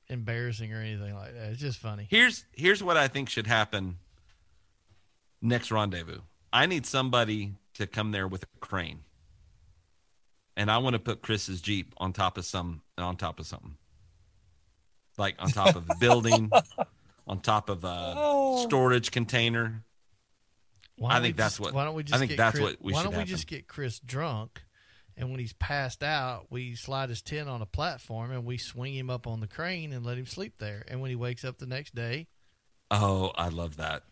S5: embarrassing or anything like that. It's just funny.
S3: Here's here's what I think should happen next rendezvous. I need somebody to come there with a crane. And I want to put Chris's Jeep on top of some on top of something. Like on top of a building, on top of a
S1: Oh.
S3: storage container.
S5: Why
S3: I think that's
S5: just-
S3: what-
S5: Why don't we just
S3: I
S5: think
S3: that's
S5: Chris,
S3: what we
S5: Why don't we
S3: happen.
S5: just get Chris drunk, and when he's passed out, we slide his tent on a platform and we swing him up on the crane and let him sleep there. And when he wakes up the next day,
S3: Oh, I love that.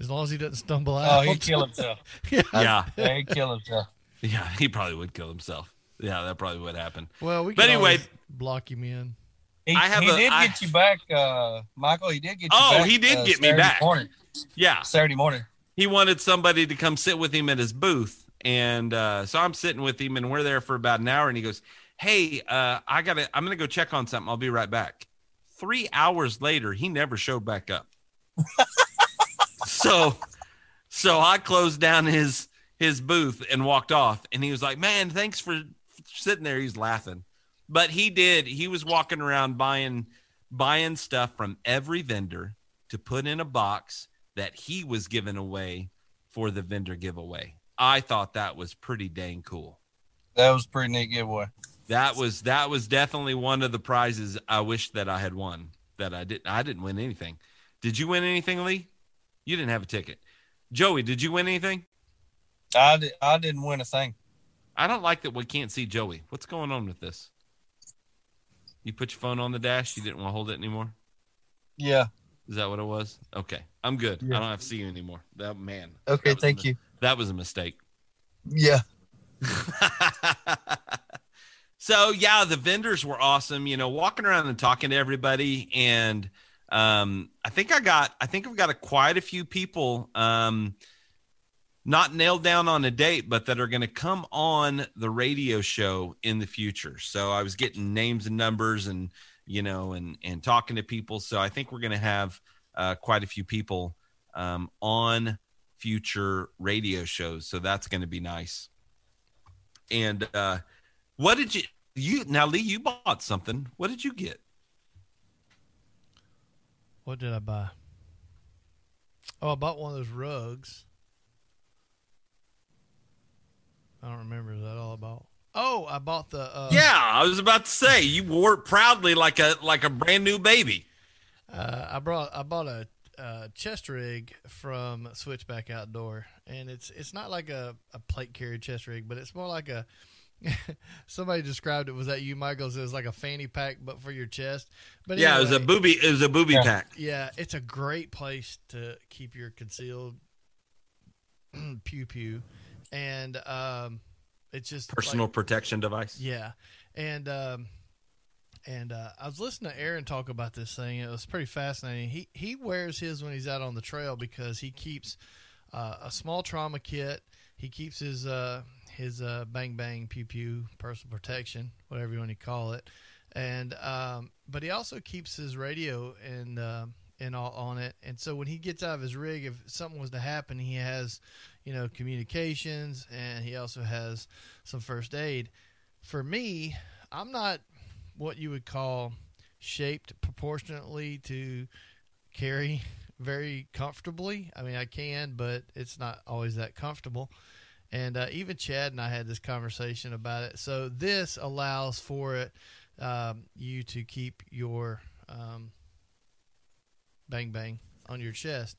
S5: as long as he doesn't stumble out,
S1: Oh, he'd kill himself.
S5: yeah.
S3: Yeah.
S1: Yeah, he'd kill himself.
S3: Yeah, he probably would kill himself. Yeah, that probably would happen.
S5: Well, we
S3: But anyway-
S5: block him in.
S1: He,
S3: I have
S1: he
S3: a-
S1: did
S3: I-
S1: get you back, uh, Michael. He did get you
S3: Oh,
S1: back.
S3: he did
S1: uh,
S3: get me back.
S1: Morning,
S3: Yeah.
S1: Saturday morning.
S3: he wanted somebody to come sit with him at his booth and uh, so i'm sitting with him and we're there for about an hour and he goes hey uh, i gotta i'm gonna go check on something. I'll be right back. Three hours later he never showed back up. So so i closed down his his booth and walked off. And he was like man thanks for sitting there. He's laughing. But he did. He was walking around buying buying stuff from every vendor to put in a box that he was giving away for the vendor giveaway. I thought that was pretty dang cool.
S1: That was a pretty neat giveaway.
S3: That was that was definitely one of the prizes I wish that I had won. That I didn't I didn't win anything. Did you win anything, Lee? You didn't have a ticket. Joey, did you win anything?
S1: I, did, I didn't win a thing.
S3: I don't like that we can't see Joey. What's going on with this? You put your phone on the dash, you didn't want to hold it anymore?
S1: Yeah.
S3: Is that what it was? Okay. I'm good.
S1: Yeah.
S3: I don't have to see you anymore. That man.
S1: Okay.
S3: that
S1: Thank
S3: a-
S1: you.
S3: That was a mistake.
S1: Yeah.
S3: so yeah, the vendors were awesome. You know, walking around and talking to everybody, and um, I think I got, I think I've got a, quite a few people, um, not nailed down on a date, but that are going to come on the radio show in the future. So I was getting names and numbers, and you know, and and talking to people. So I think we're going to have uh, quite a few people um, on future radio shows. So that's going to be nice. And uh, what did you you now Lee? You bought something. What did you get?
S5: What did I buy? Oh, I bought one of those rugs. I don't remember. Is that all I bought? Oh, I bought the. Uh,
S3: yeah, I was about to say you wore it proudly like a like a brand new baby.
S5: Uh, I brought I bought a, a chest rig from Switchback Outdoor, and it's it's not like a, a plate carrier chest rig, but it's more like a. somebody described it. Was that you, Michael? It was like a fanny pack, but for your chest. But
S3: yeah, it was a booby. It was a booby
S1: Yeah.
S3: pack.
S5: Yeah, it's a great place to keep your concealed pew pew, and um, it's just like-
S3: Personal protection device.
S5: yeah, and um, and uh, I was listening to Aaron talk about this thing. It was pretty fascinating. He he wears his when he's out on the trail because he keeps uh, a small trauma kit. He keeps his uh, his uh, bang bang pew pew personal protection, whatever you want to call it, and um, but he also keeps his radio and uh, and all on it. And so when he gets out of his rig, if something was to happen, he has you know communications, and he also has some first aid. For me, I'm not what you would call shaped proportionately to carry very comfortably. I mean, I can, but it's not always that comfortable. And uh, even Chad and I had this conversation about it. So this allows for it um, you to keep your um, bang bang on your chest.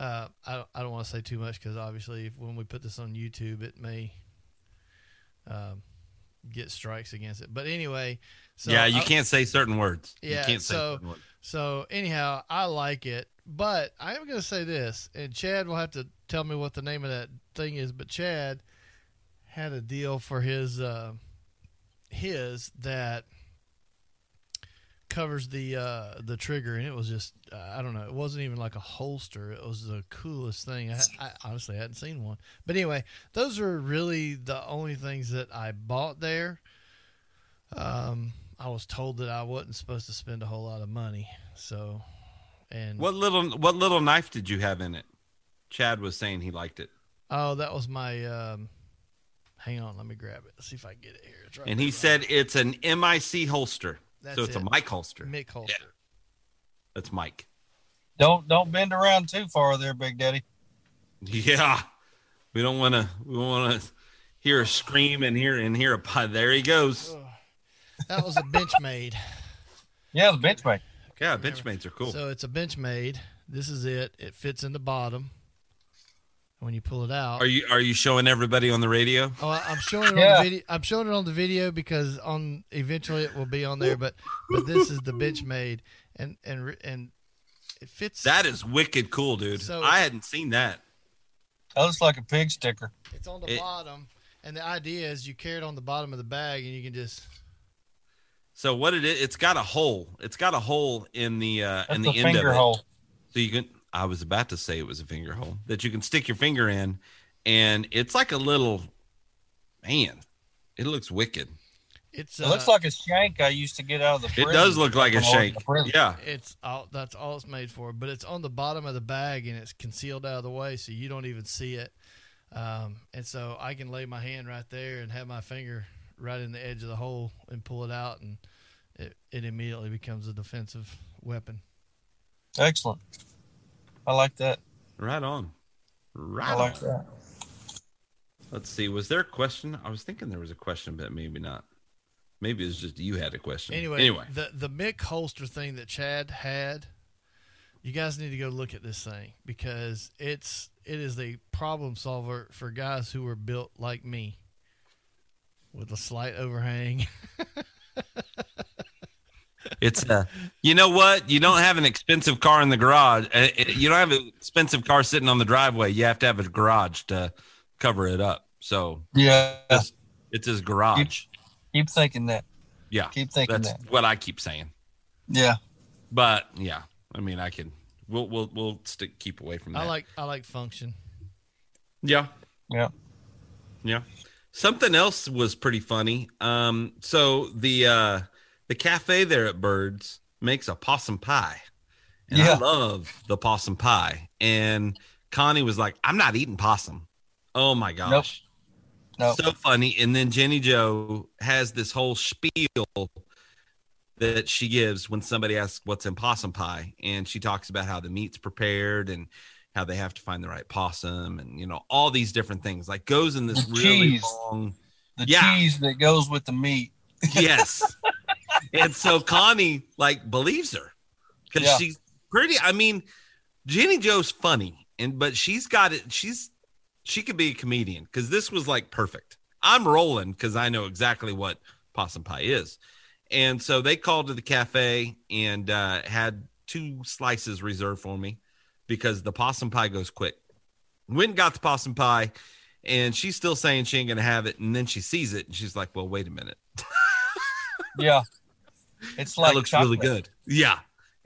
S5: Uh, I don't, I don't want to say too much because obviously, if, when we put this on YouTube, it may um, get strikes against it. But anyway, so
S3: yeah, you
S5: I-
S3: can't say certain words.
S5: Yeah,
S3: you can't say
S5: so-
S3: certain words.
S5: so anyhow, I like it, but I am going to say this, and Chad will have to tell me what the name of that thing is. But Chad had a deal for his uh, his that covers the uh, the trigger, and it was just uh, I don't know, it wasn't even like a holster. It was the coolest thing. I, I honestly hadn't seen one, but anyway, those are really the only things that I bought there. Um, I was told that I wasn't supposed to spend a whole lot of money, so and
S3: What little what little knife did you have in it? Chad was saying he liked it,
S5: oh, that was my. Um, hang on, let me grab it. Let's see if I can get it here. It's right
S3: and he said it's an MIC holster.
S5: That's
S3: so it's
S5: it.
S3: a Mike holster.
S5: Mick holster.
S3: That's Mike.
S1: Don't don't bend around too far there, Big Daddy.
S3: Yeah, we don't want to. We want to hear a scream and hear and hear a pie. There he goes.
S5: That was a Benchmade.
S1: Yeah, the Benchmade.
S3: Yeah, Benchmades are cool.
S5: So it's a Benchmade. This is it. It fits in the bottom. When you pull it out,
S3: Are you are you showing everybody on the radio?
S5: Oh, I- I'm showing it
S1: Yeah.
S5: on the video. I'm showing it on the video because on eventually it will be on there. But but this is the Benchmade, and and and it fits.
S3: That is wicked cool, dude.
S5: So
S3: I hadn't seen that.
S1: That looks like a pig sticker.
S5: It's on the
S3: it-
S5: bottom, and the idea is you carry it on the bottom of the bag, and you can just.
S3: So what it is? It's got a hole. It's got a hole in the uh, in
S1: the
S3: the end of it.
S1: hole.
S3: So you can. I was about to say it was a finger hole that you can stick your finger in, and it's like a little. Man, it looks wicked.
S5: It's
S1: It
S5: uh,
S1: looks like a shank I used to get out of the
S3: It does look like a shank. Yeah.
S5: it's all that's all it's made for. But it's on the bottom of the bag, and it's concealed out of the way, so you don't even see it. Um, and so I can lay my hand right there and have my finger right in the edge of the hole and pull it out, and it, it immediately becomes a defensive weapon.
S1: Excellent. I like that.
S3: Right on. Right
S1: I like
S3: on.
S1: that.
S3: Let's see. Was there a question? I was thinking there was a question, but maybe not. Maybe it's just you had a question.
S5: Anyway,
S3: Anyway.
S5: the the Mick holster thing that Chad had, you guys need to go look at this thing because it's it is a problem solver for guys who are built like me, with a slight overhang.
S3: It's a, you know what? You don't have an expensive car in the garage. Uh, You don't have an expensive car sitting on the driveway. You have to have a garage to cover it up. So
S1: Yeah.
S3: it's, it's his garage.
S1: Keep thinking that.
S3: Yeah,
S1: Keep thinking
S3: that's
S1: that.
S3: what I keep saying.
S1: Yeah.
S3: But yeah, I mean, I can. We'll we'll we'll stick keep away from that.
S5: I like I like function.
S3: Yeah,
S1: Yeah.
S3: yeah. Something else was pretty funny. Um, so the uh the cafe there at Byrds makes a possum pie. And I love the possum pie. And Connie was like, I'm not eating possum. Oh my gosh.
S1: No.
S3: So funny. And then Jenny Joe has this whole spiel that she gives when somebody asks what's in possum pie. And she talks about how the meat's prepared and how they have to find the right possum and, you know, all these different things. Like goes in this
S1: The
S3: really
S1: cheese.
S3: long
S1: The
S3: Yeah.
S1: cheese that goes with the meat.
S3: yes. and so Connie like believes her because
S1: Yeah.
S3: she's pretty. I mean, Jenny Joe's funny, and but she's got it. She's she could be a comedian because this was like perfect. I'm rolling because I know exactly what possum pie is, and so they called to the cafe and uh, had two slices reserved for me because the possum pie goes quick. Went and got the possum pie, and she's still saying she ain't gonna have it, and then she sees it and she's like, "Well, wait a minute."
S1: Yeah. It's like
S3: that looks
S1: chocolate.
S3: really good. Yeah,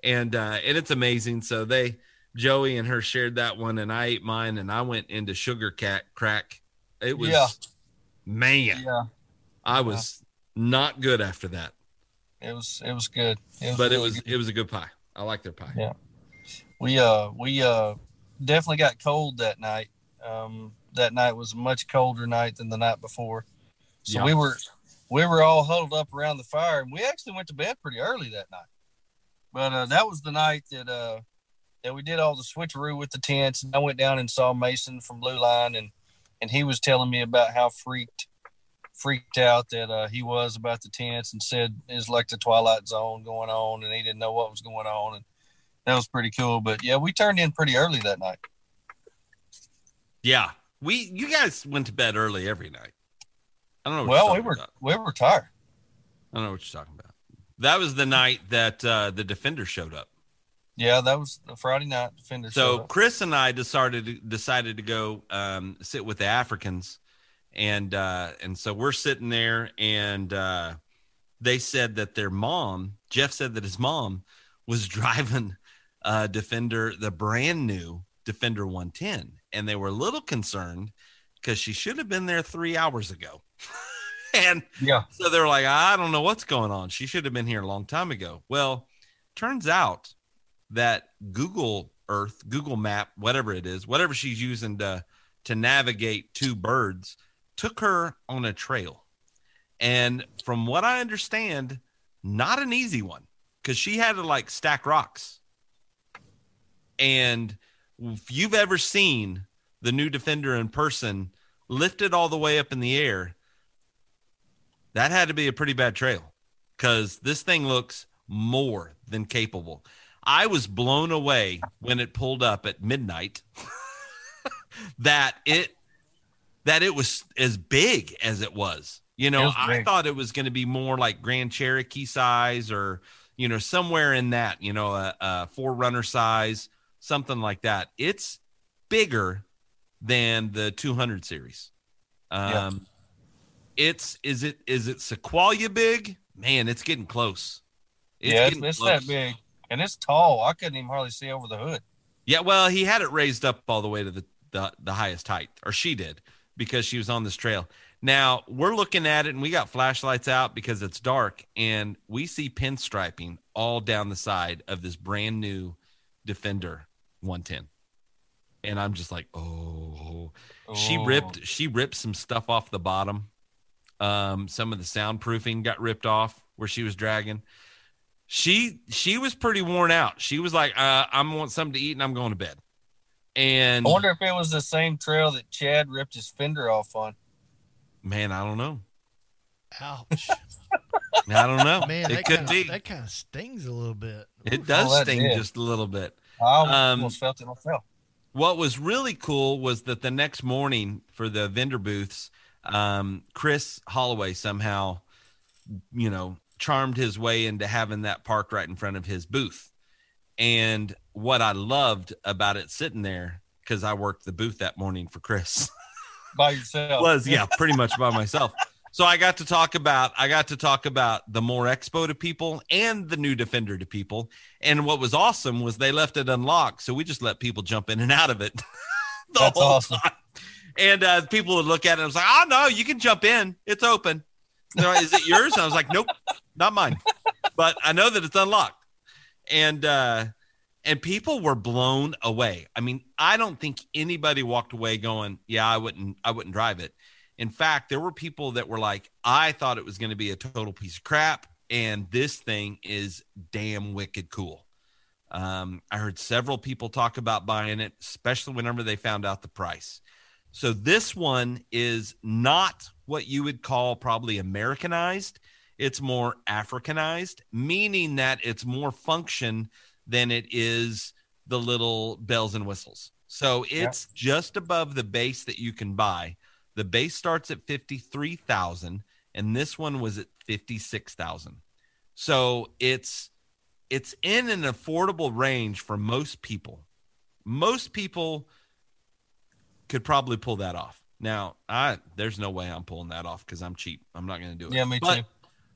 S3: and uh, and it's amazing. So they, Joey and her shared that one, and I ate mine, and I went into sugar cat crack. It was,
S1: Yeah.
S3: man,
S1: Yeah.
S3: I was not good after that,
S1: It was it was good. It was
S3: but it was
S1: good.
S3: it was a good pie. I like their pie.
S1: Yeah. we uh we uh definitely got cold that night. Um that night was a much colder night than the night before. So
S3: Yeah.
S1: we were we were all huddled up around the fire and we actually went to bed pretty early that night. But uh that was the night that uh that we did all the switcheroo with the tents and I went down and saw Mason from Blue Line and and he was telling me about how freaked freaked out that uh, he was about the tents and said it was like the twilight zone going on and he didn't know what was going on and that was pretty cool. But yeah, we turned in pretty early that night.
S3: Yeah, we you guys went to bed early every night. I don't know.
S1: Well, we were
S3: about.
S1: we were tired.
S3: I don't know what you're talking about. That was the night that uh, the defender showed up.
S1: Yeah, that was the Friday night defender.
S3: So
S1: showed up.
S3: Chris and I decided decided to go um, sit with the Africans, and uh, and so we're sitting there, and uh, they said that their mom, Jeff said that his mom was driving uh, Defender, the brand new Defender 110, and they were a little concerned because she should have been there three hours ago, and
S1: yeah,
S3: so they're like, I don't know what's going on. She should have been here a long time ago. Well, turns out that Google Earth, Google Map, whatever it is, whatever she's using to to navigate two Byrds, took her on a trail. And from what I understand, not an easy one because she had to like stack rocks. And if you've ever seen the new Defender in person, lifted all the way up in the air, that had to be a pretty bad trail because this thing looks more than capable. I was blown away when it pulled up at midnight that it that it was as big as it was. You know, I thought it was going to be more like Grand Cherokee size or you know somewhere in that you know a, a 4Runner size, something like that. It's bigger than the 200 series. Um. It's is it is it Sequoia big? Man, it's getting close.
S1: yeah, it's,
S3: getting
S1: it's
S3: close.
S1: that big and it's tall. I couldn't even hardly see over the hood.
S3: Yeah, well, he had it raised up all the way to the, the the highest height, or she did, because she was on this trail. Now we're looking at it, and we got flashlights out because it's dark, and we see pinstriping all down the side of this brand new Defender 110. And I'm just like, oh, she ripped oh. she ripped some stuff off the bottom. Um, some of the soundproofing got ripped off where she was dragging. She she was pretty worn out. She was like, uh, I'm want something to eat and I'm going to bed. And
S1: I wonder if it was the same trail that Chad ripped his fender off on.
S3: man, I don't know.
S5: Ouch.
S3: I don't know.
S5: Man,
S3: it
S5: that
S3: could
S5: kinda,
S3: be.
S5: That kind of stings a little bit.
S3: It does
S1: that
S3: sting
S1: did.
S3: just a little bit.
S1: I
S3: Um,
S1: almost felt it myself.
S3: What was really cool was that the next morning for the vendor booths, um, Chris Holloway somehow, you know, charmed his way into having that parked right in front of his booth. And what I loved about it sitting there, because I worked the booth that morning for Chris,
S1: By yourself.
S3: was yeah, pretty much by myself. So I got to talk about I got to talk about the MOORE Expo to people and the new defender to people. And what was awesome was they left it unlocked, so we just let people jump in and out of it the
S1: That's
S3: whole
S1: awesome.
S3: time. And uh, people would look at it and was like, "Oh no, you can jump in. It's open." Like, Is it yours? And I was like, "Nope, not mine." But I know that it's unlocked. And uh, and people were blown away. I mean, I don't think anybody walked away going, "Yeah, I wouldn't, I wouldn't drive it." In fact, there were people that were like, "I thought it was going to be a total piece of crap, and this thing is damn wicked cool." Um, I heard several people talk about buying it, especially whenever they found out the price. So this one is not what you would call probably Americanized. It's more Africanized, meaning that it's more function than it is the little bells and whistles. So it's just above the base that you can buy. The base starts at 53,000 and this one was at 56,000. So it's it's in an affordable range for most people. Most people could probably pull that off. Now, I there's no way I'm pulling that off cuz I'm cheap. I'm not going to do it.
S1: Yeah, me
S3: But-
S1: too.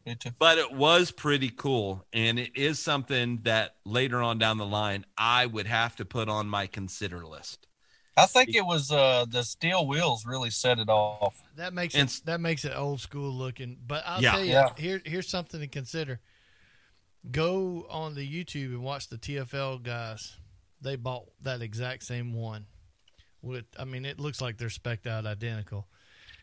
S1: Me too.
S3: but it was pretty cool and it is something that later on down the line i would have to put on my consider list
S1: I think it was uh, the steel wheels really set it off.
S5: That makes
S3: And-
S5: it that makes it old school looking. But I'll
S3: Yeah.
S5: tell you,
S1: Yeah.
S5: here here's something to consider. Go on the YouTube and watch the TFL guys. They bought that exact same one. With I mean, it looks like they're specked out identical.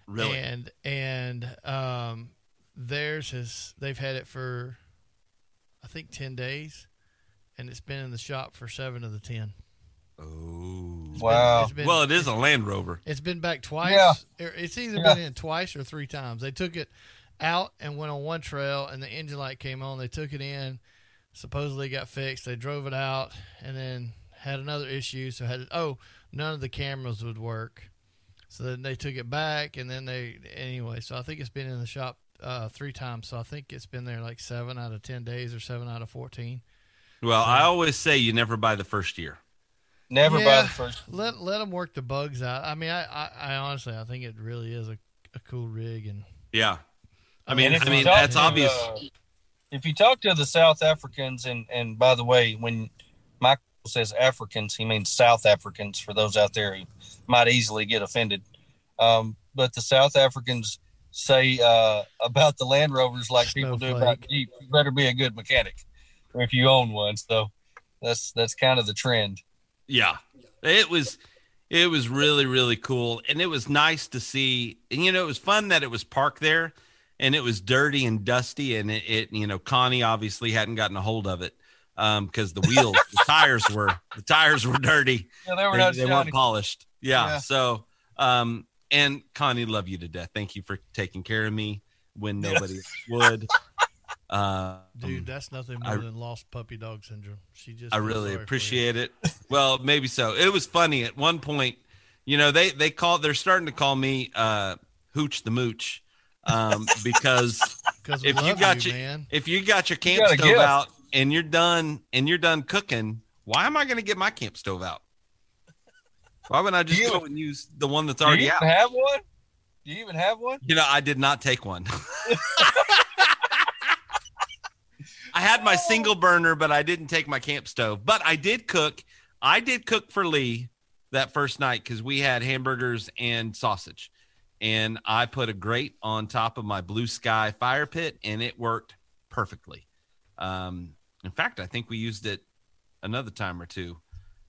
S3: really
S5: And and um, theirs has they've had it for I think ten days, and it's been in the shop for seven of the ten.
S3: oh
S5: It's
S1: Wow.
S5: Been, it's been,
S3: well it is a land rover
S5: it's been back twice.
S1: Yeah.
S5: It's either
S1: Yeah.
S5: been in twice or three times. They took it out and went on one trail, and the engine light came on. They took it in, supposedly got fixed. They drove it out, and then had another issue. So had it, oh none of the cameras would work. So then they took it back, and then they anyway. So I think it's been in the shop uh, three times. So I think it's been there like seven out of ten days or seven out of fourteen.
S3: well i always say you never buy the first year
S1: Never buy the first.
S5: Let let them work the bugs out. I mean, I, I, I honestly I think it really is a, a cool rig and.
S3: yeah i mean i mean that's
S1: to,
S3: obvious
S1: uh, if you talk to the South Africans, and and by the way, when Michael says Africans, he means South Africans. For those out there who might easily get offended, um, but the South Africans say uh, about the Land Rovers like people do about
S5: Snowflake.
S1: Jeep. You better be a good mechanic, if you own one. So that's that's kind of the trend.
S3: Yeah. It was it was really really cool and it was nice to see and you know it was fun that it was parked there and it was dirty and dusty and it, it you know Connie obviously hadn't gotten a hold of it um because the wheels the tires were the tires were dirty
S1: Yeah, they were
S3: they,
S1: not
S3: they weren't polished yeah,
S1: Yeah.
S3: so um and Connie love you to death thank you for taking care of me when nobody else would uh
S5: Dude, that's nothing more
S3: I-
S5: than lost puppy dog syndrome. She just.
S3: I really
S5: sorry for you.
S3: appreciate it. Well, maybe so. It was funny at one point. You know, they they call they're starting to call me uh, Hooch the Mooch um, because if you got
S5: you,
S3: your
S5: man.
S3: if you got your camp
S1: got a
S3: stove out and you're done and you're done cooking, why am I going to get my camp stove out? Why wouldn't I just
S1: You-
S3: go and use the one that's
S1: Do you
S3: already
S1: even
S3: out?
S1: have one? Do you even have one?
S3: You know, I did not take one. I had my single burner, but I didn't take my camp stove. But I did cook. I did cook for Lee that first night because we had hamburgers and sausage. And I put a grate on top of my blue sky fire pit and it worked perfectly. Um, in fact, I think we used it another time or two.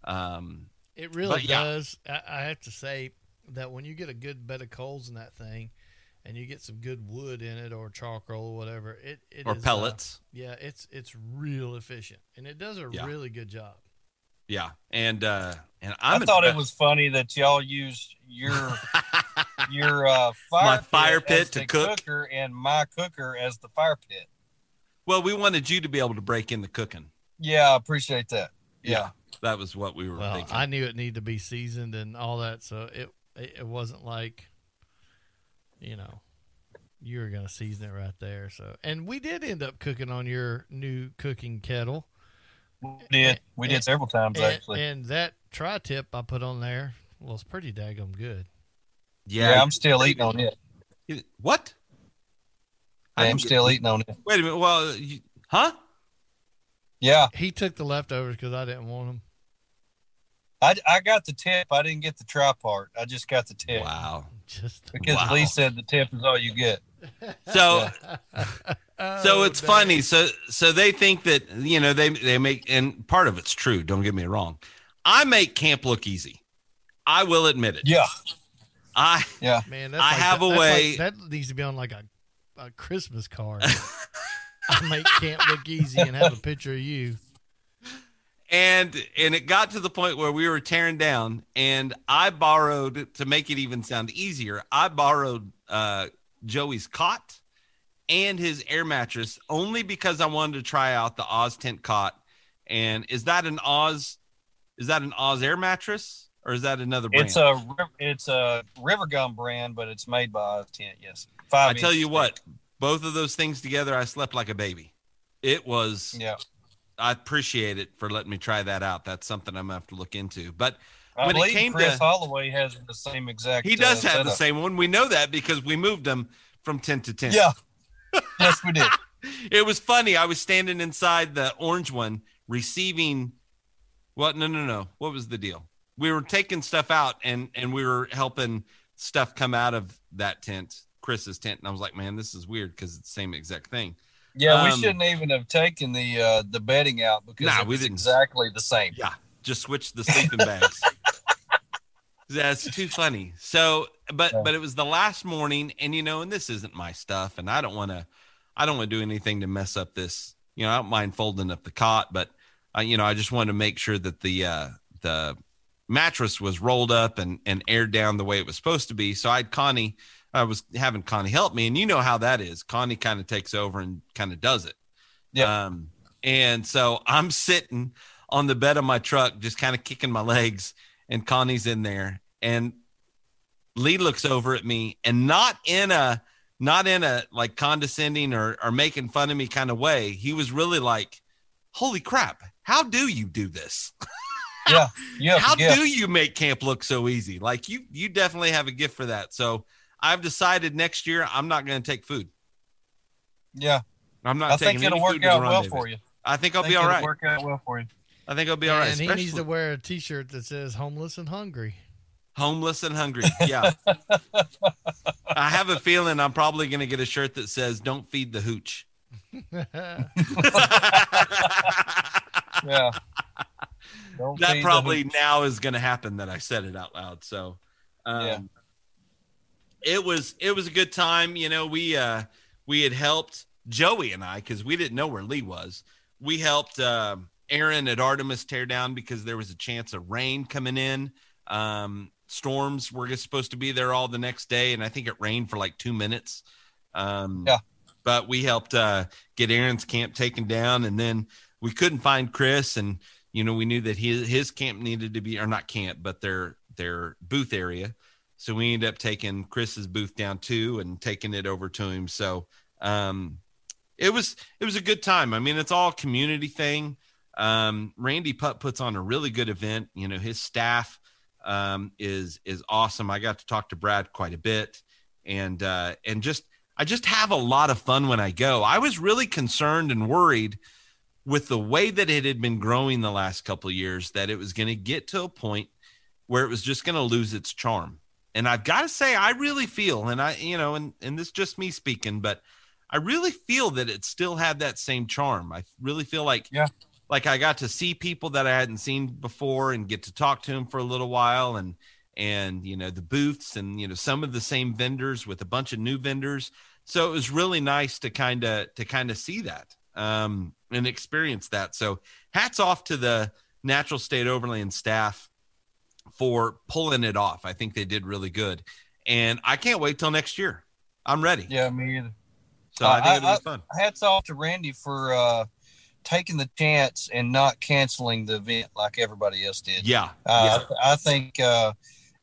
S3: Um,
S5: It really
S3: But, yeah.
S5: does. I, I have to say that when you get a good bed of coals in that thing, and you get some good wood in it or charcoal or whatever, it, it
S3: or
S5: is, uh,
S3: pellets.
S5: yeah, it's it's real efficient, and it does a
S3: Yeah.
S5: really good job.
S3: yeah. And, uh, and
S1: i
S3: I'm
S1: thought it was funny that y'all used your your uh, fire
S3: My
S1: pit
S3: fire pit
S1: as
S3: to
S1: the
S3: cook.
S1: cooker and my cooker as the fire pit.
S3: Well, we wanted you to be able to break in the cooking.
S1: Yeah, I appreciate that. Yeah,
S3: that was what we were
S5: Well,
S3: thinking.
S5: I knew it needed to be seasoned and all that, so it it, it wasn't like, you know, you were gonna season it right there. So, and we did end up cooking on your new cooking kettle.
S1: we did. We did several times
S5: And,
S1: actually.
S5: and that tri tip I put on there was pretty daggum good.
S1: yeah,
S3: yeah.
S1: I'm still eating on it.
S3: what? I
S1: I'm
S3: didn't
S1: still eating on it.
S3: Wait a minute. Well, you, huh?
S1: Yeah,
S5: He took the leftovers because I didn't want them.
S1: I, I got the tip. I didn't get the try part. I just got the tip
S3: Wow.
S5: Just
S1: because
S3: Wow.
S1: Lee said the tip is all you get.
S3: So,
S5: Oh,
S3: so it's
S5: dang.
S3: funny. So, so they think that you know they they make, and part of it's true. Don't get me wrong. I make camp look easy. I will admit it.
S1: Yeah,
S3: I
S1: yeah.
S5: Man, that's
S3: I
S5: like
S3: have
S5: that,
S3: a
S5: that's
S3: way-
S5: like- that needs to be on like a, a Christmas card. I make camp look easy and have a picture of you.
S3: and and it got to the point where we were tearing down and i borrowed to make it even sound easier i borrowed uh joey's cot and his air mattress only because i wanted to try out the Oz Tent cot And is that an Oz? Is that an Oz Air mattress or is that another brand?
S1: It's a it's a River Gum brand, but it's made by Oz Tent. Yes,
S3: five. I tell you what, both of those things together, I slept like a baby. It was.
S1: Yeah.
S3: I appreciate it for letting me try that out. That's something I'm gonna have to look into. But
S1: I when it came Chris to Holloway has the same exact.
S3: He does uh, have setup. the same one. We know that because we moved him from tent to tent.
S1: Yeah. yes, we did.
S3: it was funny. I was standing inside the orange one, receiving. What? No, no, no. What was the deal? We were taking stuff out, and and we were helping stuff come out of that tent, Chris's tent, and I was like, man, this is weird because it's the same exact thing.
S1: Yeah, um, we shouldn't even have taken the uh the bedding out because nah, we didn't. exactly the same.
S3: Yeah, just switch the sleeping bags. That's too funny. So, but yeah. but it was the last morning, and you know, and this isn't my stuff, and I don't want to, I don't want to do anything to mess up this. You know, I don't mind folding up the cot, but uh, you know, I just wanted to make sure that the uh, the mattress was rolled up and and aired down the way it was supposed to be. So I had Connie, I was having Connie help me, and you know how that is. Connie kind of takes over and kind of does it.
S1: Yeah.
S3: Um, and so I'm sitting on the bed of my truck, just kind of kicking my legs and Connie's in there, and Lee looks over at me, and not in a not in a like condescending or or making fun of me kind of way. He was really like, "Holy crap! How do you do this?"
S1: yeah, yeah.
S3: How do you make camp look so easy? Like you, you definitely have a gift for that. So I've decided next year I'm not going to take food.
S1: Yeah,
S3: I'm not. Taking food.
S1: I think it'll work out well for you.
S3: I think I'll I think be all right.
S1: Work out well for you.
S3: I think I'll be all right.
S5: And he needs to wear a T-shirt that says "homeless and hungry."
S3: Homeless and hungry. Yeah. I have a feeling I'm probably going to get a shirt that says "Don't feed the hooch."
S1: yeah.
S3: Don't that probably now is going to happen that I said it out loud. So, um, yeah. It was it was a good time. You know, we uh we had helped Joey and I because we didn't know where Lee was. We helped. Um, Aaron at Artemis tear down because there was a chance of rain coming in. Um, storms were supposed to be there all the next day, and I think it rained for like two minutes. Um,
S1: yeah.
S3: But we helped uh, get Aaron's camp taken down, and then we couldn't find Chris, and you know we knew that his his camp needed to be, or not camp, but their their booth area. So we ended up taking Chris's booth down too, and taking it over to him. So um, it was it was a good time. I mean, it's all community thing. Um, Randy Putt puts on a really good event. You know, his staff um, is is awesome. I got to talk to Brad quite a bit, and uh, and just I just have a lot of fun when I go. I was really concerned and worried with the way that it had been growing the last couple years that it was going to get to a point where it was just going to lose its charm. And I've got to say, I really feel, and I, you know, and and this just me speaking, but I really feel that it still had that same charm. I really feel like
S1: yeah
S3: like I got to see people that I hadn't seen before and get to talk to them for a little while and and you know the booths and you know some of the same vendors with a bunch of new vendors. So it was really nice to kind of to kind of see that um, and experience that. So hats off to the Natural State Overland staff for pulling it off. I think they did really good, and I can't wait till next year. I'm ready.
S1: Yeah, me either.
S3: So uh, I think it'll be fun.
S1: Hats off to Randy for uh, taking the chance and not canceling the event like everybody else did.
S3: Yeah.
S1: Uh, yeah. I, I, think uh,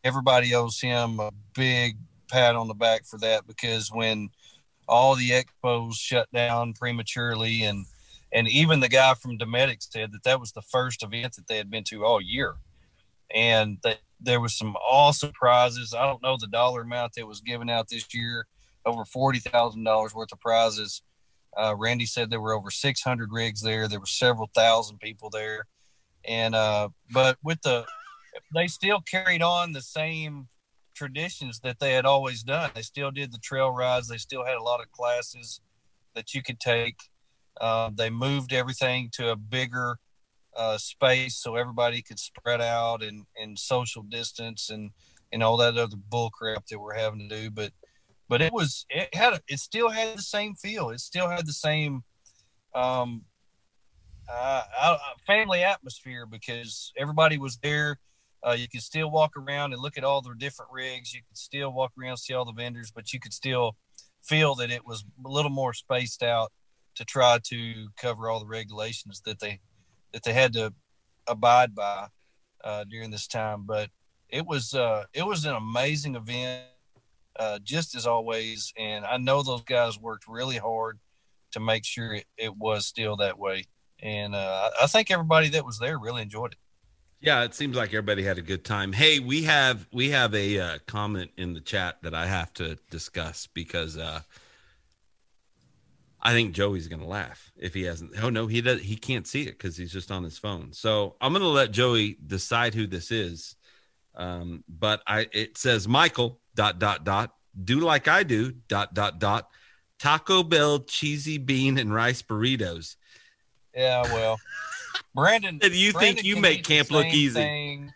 S1: everybody owes him a big pat on the back for that because when all the expos shut down prematurely and and even the guy from Dometic said that that was the first event that they had been to all year and that there was some awesome prizes. I don't know the dollar amount that was given out this year, over forty thousand dollars worth of prizes. Uh, Randy said there were over 600 rigs there. There were several thousand people there, and uh, but with the they still carried on the same traditions that they had always done. They still did the trail rides. They still had a lot of classes that you could take. Uh, they moved everything to a bigger uh, space so everybody could spread out and, and social distance and, and all that other bull crap that we're having to do. But but it was it had a, it still had the same feel. It still had the same um, uh, uh, family atmosphere because everybody was there. Uh, you could still walk around and look at all the different rigs. You could still walk around see all the vendors, but you could still feel that it was a little more spaced out to try to cover all the regulations that they that they had to abide by uh, during this time. But it was uh, it was an amazing event, uh, just as always. And I know those guys worked really hard to make sure it, it was still that way. And uh, I think everybody that was there really enjoyed it.
S3: Yeah, it seems like everybody had a good time. Hey, we have we have a uh, comment in the chat that I have to discuss because uh, I think Joey's going to laugh if he hasn't. Oh no, he does. He can't see it because he's just on his phone. So I'm going to let Joey decide who this is. Um, but I it says Michael dot dot dot do like I do dot dot dot Taco Bell cheesy bean and rice burritos.
S1: Yeah, well, Brandon.
S3: And you
S1: Brandon
S3: think you make camp look easy.
S1: thing.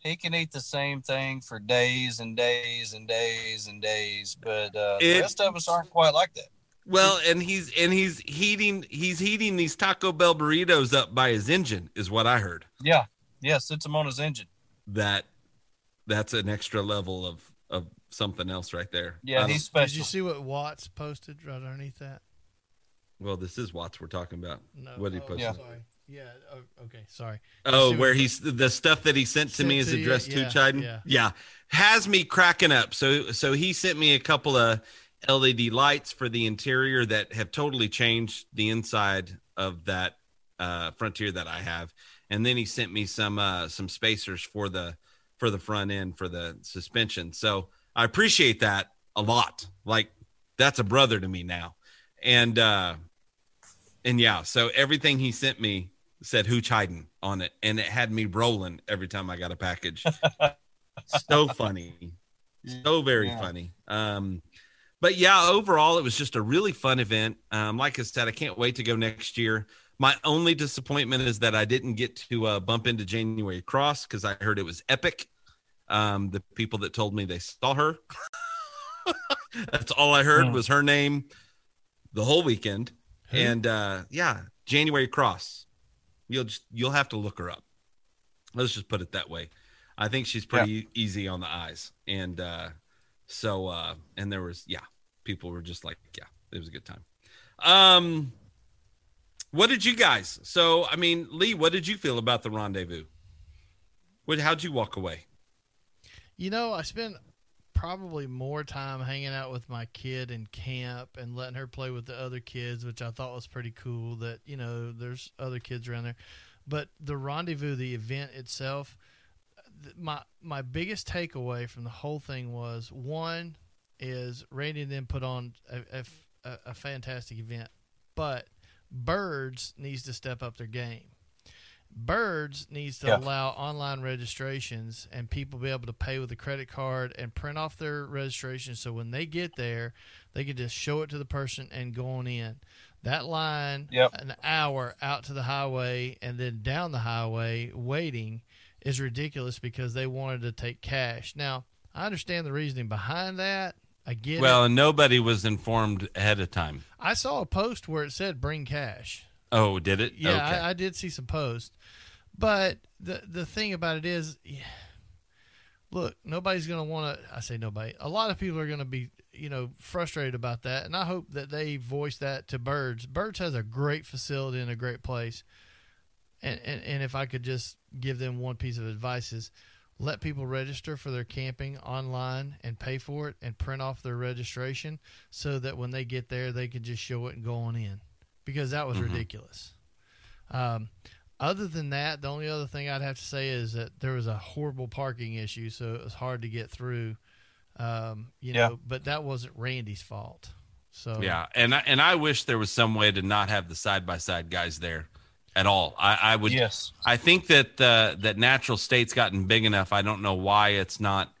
S1: He can eat the same thing for days and days and days and days, but uh,
S3: It-
S1: the rest of us aren't quite like that.
S3: Well, and he's and he's heating he's heating these Taco Bell burritos up by his engine, is what I heard.
S1: Yeah, yeah, sits him on his engine.
S3: That that's an extra level of of something else right there.
S1: Yeah, he's special.
S5: Did you see what Watts posted right underneath that?
S3: well, this is Watts we're talking about.
S5: No.
S3: What did he
S5: oh,
S3: post?
S1: Yeah.
S5: Sorry. Yeah. Oh, okay. Sorry.
S3: Oh, where he's the stuff that he sent to
S5: Sent
S3: me is
S5: to you,
S3: addressed
S5: yeah,
S3: to Chiden.
S5: yeah.
S3: yeah, has me cracking up. So so he sent me a couple of LED lights for the interior that have totally changed the inside of that uh, Frontier that I have, and then he sent me some uh, some spacers for the for the front end for the suspension. So I appreciate that a lot. Like that's a brother to me now, and uh, and yeah, so everything he sent me said Hooch Hayden on it, and it had me rolling every time I got a package. so funny, so very
S1: Yeah.
S3: funny. Um, but yeah, overall, it was just a really fun event. Um, like I said, I can't wait to go next year. My only disappointment is that I didn't get to uh, bump into January Cross because I heard it was epic. Um, the people that told me they saw her. That's all I heard
S1: Hmm.
S3: was her name the whole weekend. And uh, yeah, January Cross. You'll just you'll have to look her up. Let's just put it that way. I think she's pretty easy on the eyes. And uh, so uh, and there was yeah, people were just like, yeah, it was a good time. Um what did you guys? So I mean, Lee, what did you feel about the rendezvous? What how'd you walk away?
S5: You know, I spent probably more time hanging out with my kid in camp and letting her play with the other kids, which I thought was pretty cool. That you know, there's other kids around there, but the rendezvous, the event itself, my my biggest takeaway from the whole thing was one is Randy and them put on a a fantastic event, but Byrds needs to step up their game. Byrds needs to
S1: Yeah.
S5: allow online registrations and people be able to pay with a credit card and print off their registration so when they get there, they can just show it to the person and go on in. That line,
S1: Yep.
S5: an hour out to the highway and then down the highway waiting is ridiculous because they wanted to take cash. Now, I understand the reasoning behind that. I get
S3: Well,
S5: it.
S3: and nobody was informed ahead of time.
S5: I saw a post where it said bring cash.
S3: Oh, did it?
S5: Yeah,
S3: Okay.
S5: I, I did see some posts, but the the thing about it is, yeah, look, nobody's gonna want to. I say nobody. A lot of people are gonna be, you know, frustrated about that, and I hope that they voice that to Byrds. Byrds has a great facility and a great place, and and, and if I could just give them one piece of advice is. Let people register for their camping online and pay for it and print off their registration so that when they get there, they can just show it and go on in because that was
S3: Mhm.
S5: ridiculous. Um, other than that, the only other thing I'd have to say is that there was a horrible parking issue, so it was hard to get through. Um, you
S1: Yeah.
S5: know, but that wasn't Randy's fault. So
S3: Yeah, and I, and I wish there was some way to not have the side by side guys there at all. I, I would.
S1: yes.
S3: I think that uh, that Natural State's gotten big enough. I don't know why it's not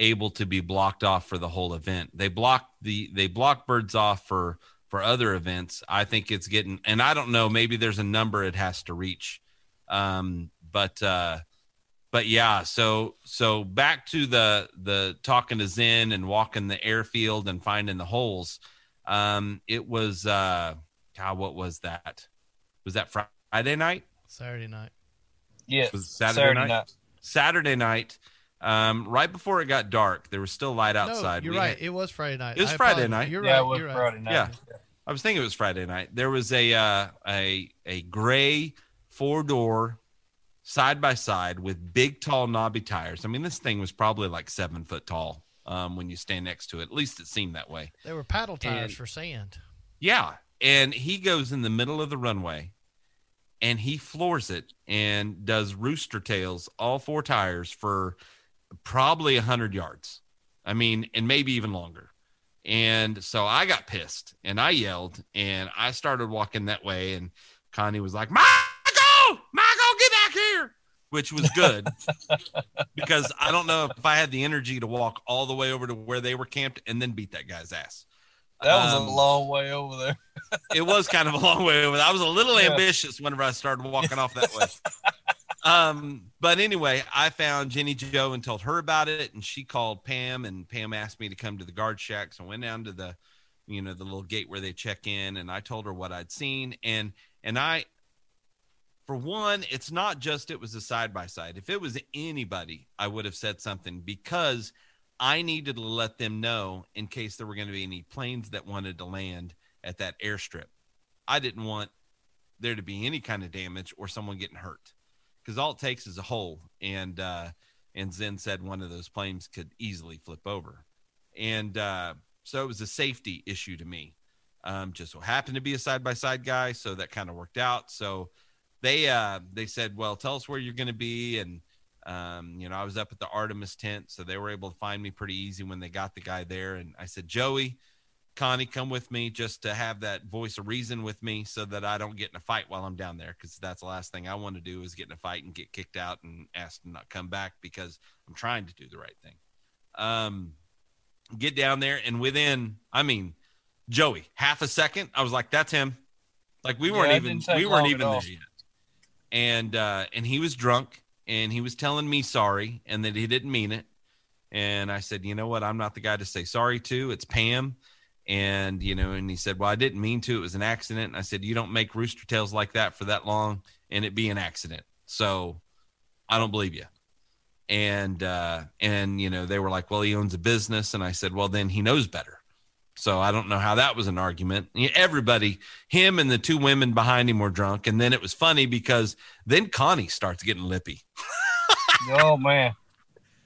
S3: able to be blocked off for the whole event. They block the they block Byrds off for for other events. I think it's getting, and I don't know. Maybe there's a number it has to reach. Um, but uh, but yeah. So so back to the the talking to Zen and walking the airfield and finding the holes. Um, it was uh, God, what was that? Was that Friday night?
S5: Saturday night.
S1: Yes.
S3: Was it Saturday night? Saturday night, um, right before it got dark, there was still light outside.
S5: No, you're
S3: We
S5: right.
S3: had-
S5: it was Friday night.
S3: It was
S5: I
S3: Friday
S5: apologize.
S3: night.
S5: You're
S1: yeah,
S5: right.
S1: it was
S5: you're right.
S1: Friday night.
S3: Yeah. I was thinking it was Friday night. There was a uh, a a gray four door side by side with big, tall, knobby tires. I mean, this thing was probably like seven foot tall um, when you stand next to it. At least it seemed that way.
S5: They were paddle tires
S3: And-
S5: for sand.
S3: Yeah. And he goes in the middle of the runway and he floors it and does rooster tails, all four tires for probably 100 yards. I mean, and maybe even longer. And so I got pissed and I yelled and I started walking that way. And Connie was like, Michael, Michael, get back here, which was good because I don't know if I had the energy to walk all the way over to where they were camped and then beat that guy's ass.
S1: That was
S3: Um,
S1: a long way over there.
S3: it was kind of a long way over. I was a little
S1: Yeah.
S3: ambitious whenever I started walking off that way. Um, but anyway, I found Jenny Joe and told her about it, and she called Pam, and Pam asked me to come to the guard shack. So I went down to the, you know, the little gate where they check in, and I told her what I'd seen, and and I, for one, it's not just it was a side by side. If it was anybody, I would have said something because I needed to let them know in case there were going to be any planes that wanted to land at that airstrip. I didn't want there to be any kind of damage or someone getting hurt because all it takes is a hole. And uh, and Zen said one of those planes could easily flip over, and uh, so it was a safety issue to me. Um, just so happened to be a side by side guy, so that kind of worked out. So they uh, they said, well, tell us where you're going to be, and um, you know, I was up at the Artemis tent, so they were able to find me pretty easy when they got the guy there. And I said, Joey, Connie, come with me just to have that voice of reason with me so that I don't get in a fight while I'm down there. Cause that's the last thing I want to do is get in a fight and get kicked out and asked to not come back because I'm trying to do the right thing. Um, get down there and within, I mean, Joey, half a second, I was like, that's him. Like we weren't
S1: it
S3: even, we weren't even there yet. And, uh, and he was drunk and he was telling me sorry and that he didn't mean it. And I said, you know what? I'm not the guy to say sorry to. It's Pam. And, you know, and he said, well, I didn't mean to. It was an accident. And I said, you don't make rooster tails like that for that long and it be an accident. So I don't believe you. And, uh, and, you know, they were like, well, he owns a business. And I said, well, then he knows better. So I don't know how that was an argument. Everybody, him and the two women behind him were drunk. And then it was funny because then Connie starts getting lippy.
S1: oh man,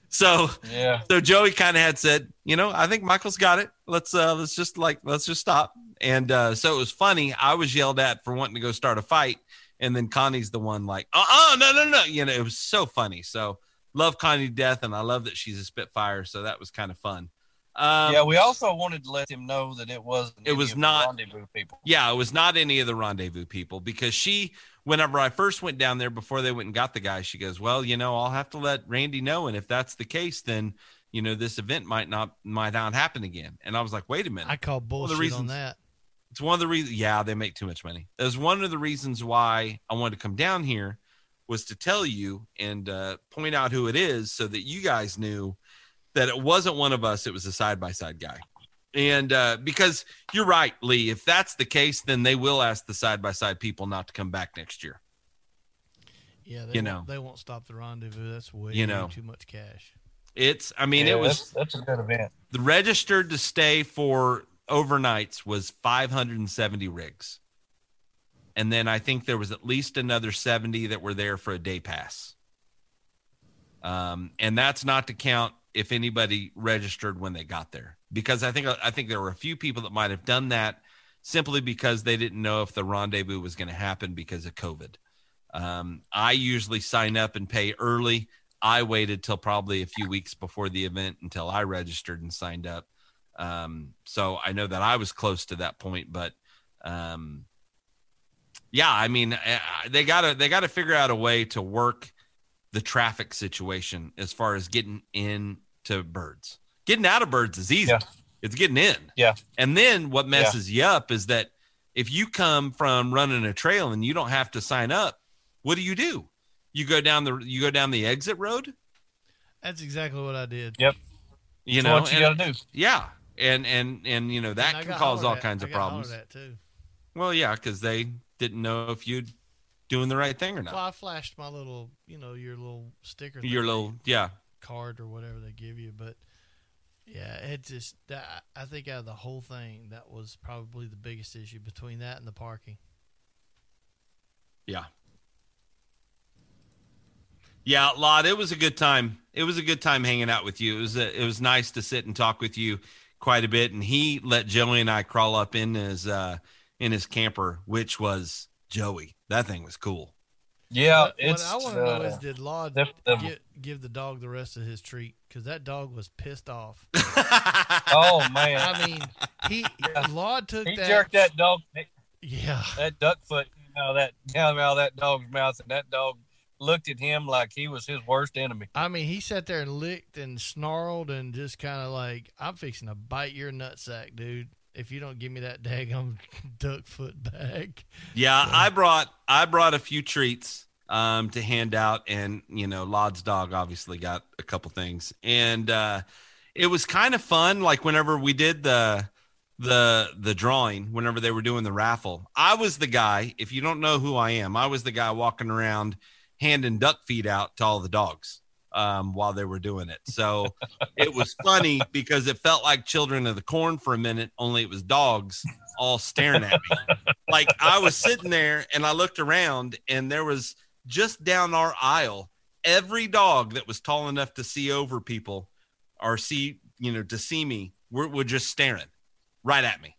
S3: So,
S1: yeah.
S3: so Joey kind of had said, you know, I think Michael's got it. Let's uh let's just like let's just stop. And uh so it was funny. I was yelled at for wanting to go start a fight, and then Connie's the one like, uh uh no no no. You know, it was so funny. So love Connie to death, and I love that she's a Spitfire. So that was kind of fun. Um,
S1: yeah, we also wanted to let them know that it wasn't.
S3: It
S1: any
S3: was
S1: of the
S3: not-
S1: rendezvous people.
S3: Yeah, it was not any of the rendezvous people because she, whenever I first went down there before they went and got the guy, she goes, Well, you know, I'll have to let Randy know. And if that's the case, then, you know, this event might not might not happen again. And I was like, wait a minute.
S5: I call
S3: the
S5: bullshit on that.
S3: it's one of the reasons yeah, they make too much money. It was one of the reasons why I wanted to come down here was to tell you and uh, point out who it is so that you guys knew that it wasn't one of us, it was a side by side guy. And uh, because you're right, Lee, if that's the case, then they will ask the side by side people not to come back next year.
S5: Yeah, they
S3: You know.
S5: they won't stop the rendezvous. That's way
S3: You know.
S5: too much cash.
S3: It's, I mean,
S1: Yeah,
S3: it was
S1: that's, that's a good event.
S3: the registered to stay for overnights was 570 rigs. And then I think there was at least another 70 that were there for a day pass. Um, and that's not to count if anybody registered when they got there, because I think I think there were a few people that might have done that simply because they didn't know if the rendezvous was going to happen because of COVID. Um, I usually sign up and pay early. I waited till probably a few weeks before the event until I registered and signed up. Um, so I know that I was close to that point, but um, yeah, I mean, uh, they gotta they gotta figure out a way to work the traffic situation as far as getting into Byrds. Getting out of Byrds is easy.
S1: Yeah.
S3: It's getting in.
S1: Yeah.
S3: And then what messes you up is that if you come from running a trail and you don't have to sign up, what do you do? You go down the you go down the exit road,
S5: That's exactly what I did. Yep.
S3: You
S1: That's
S3: know.
S1: what you
S3: and-
S1: got to do.
S3: yeah, and and and you know that can cause all
S5: at-
S3: kinds
S5: I
S3: of
S5: got
S3: problems.
S5: hollered at too.
S3: Well, yeah, because they didn't know if you'd doing the right thing or not.
S5: Well, I flashed my little, you know, your little sticker,
S3: Your little yeah,
S5: card or whatever they give you, but yeah, it just that I think out of the whole thing, that was probably the biggest issue between that and the parking.
S3: yeah, Yeah, Lot, it was a good time. It was a good time hanging out with you. It was a, it was nice to sit and talk with you quite a bit. And he let Joey and I crawl up in his uh in his camper, which was Joey. That thing was cool.
S1: Yeah,
S5: what,
S1: it's.
S5: what I want to
S1: uh,
S5: know is did Law
S1: the- the-
S5: give, give the dog the rest of his treat? Because that dog was pissed off.
S1: oh man,
S5: I mean, he Law took
S1: he
S5: that.
S1: jerked that dog,
S5: Yeah,
S1: that duck foot out of that down out of that dog's mouth, and that dog looked at him like he was his worst enemy.
S5: I mean, he sat there and licked and snarled and just kind of like, I'm fixing to bite your nutsack, dude. If you don't give me that daggum duck foot back.
S3: Yeah, I brought I brought a few treats um to hand out and you know, Lod's dog obviously got a couple things. And uh it was kind of fun like whenever we did the the the drawing whenever they were doing the raffle. I was the guy, if you don't know who I am, I was the guy walking around handing duck feed out to all the dogs um while they were doing it. So it was funny because it felt like children of the corn for a minute only it was dogs all staring at me like I was sitting there and I looked around and there was just down our aisle every dog that was tall enough to see over people or see you know to see me were, were just staring right at me.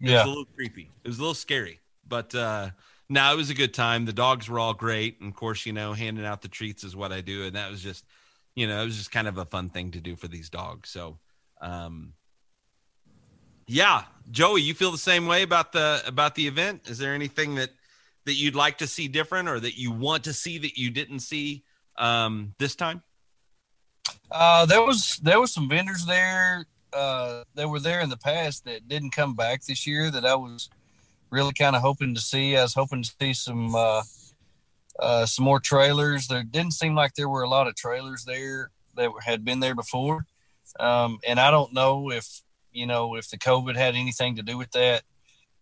S3: It was a little creepy. It was a little scary, but uh no, it was a good time. The dogs were all great, and of course, you know, handing out the treats is what I do, and that was just, you know, it was just kind of a fun thing to do for these dogs. So, um, yeah, Joey, you feel the same way about the about the event? Is there anything that that you'd like to see different, or that you want to see that you didn't see um, this time?
S1: uh, there was there was some vendors there uh, that were there in the past that didn't come back this year that I was really kind of hoping to see. I was hoping to see some uh, uh, some more trailers. There didn't seem like there were a lot of trailers there that had been there before, um, and I don't know if you know if the COVID had anything to do with that.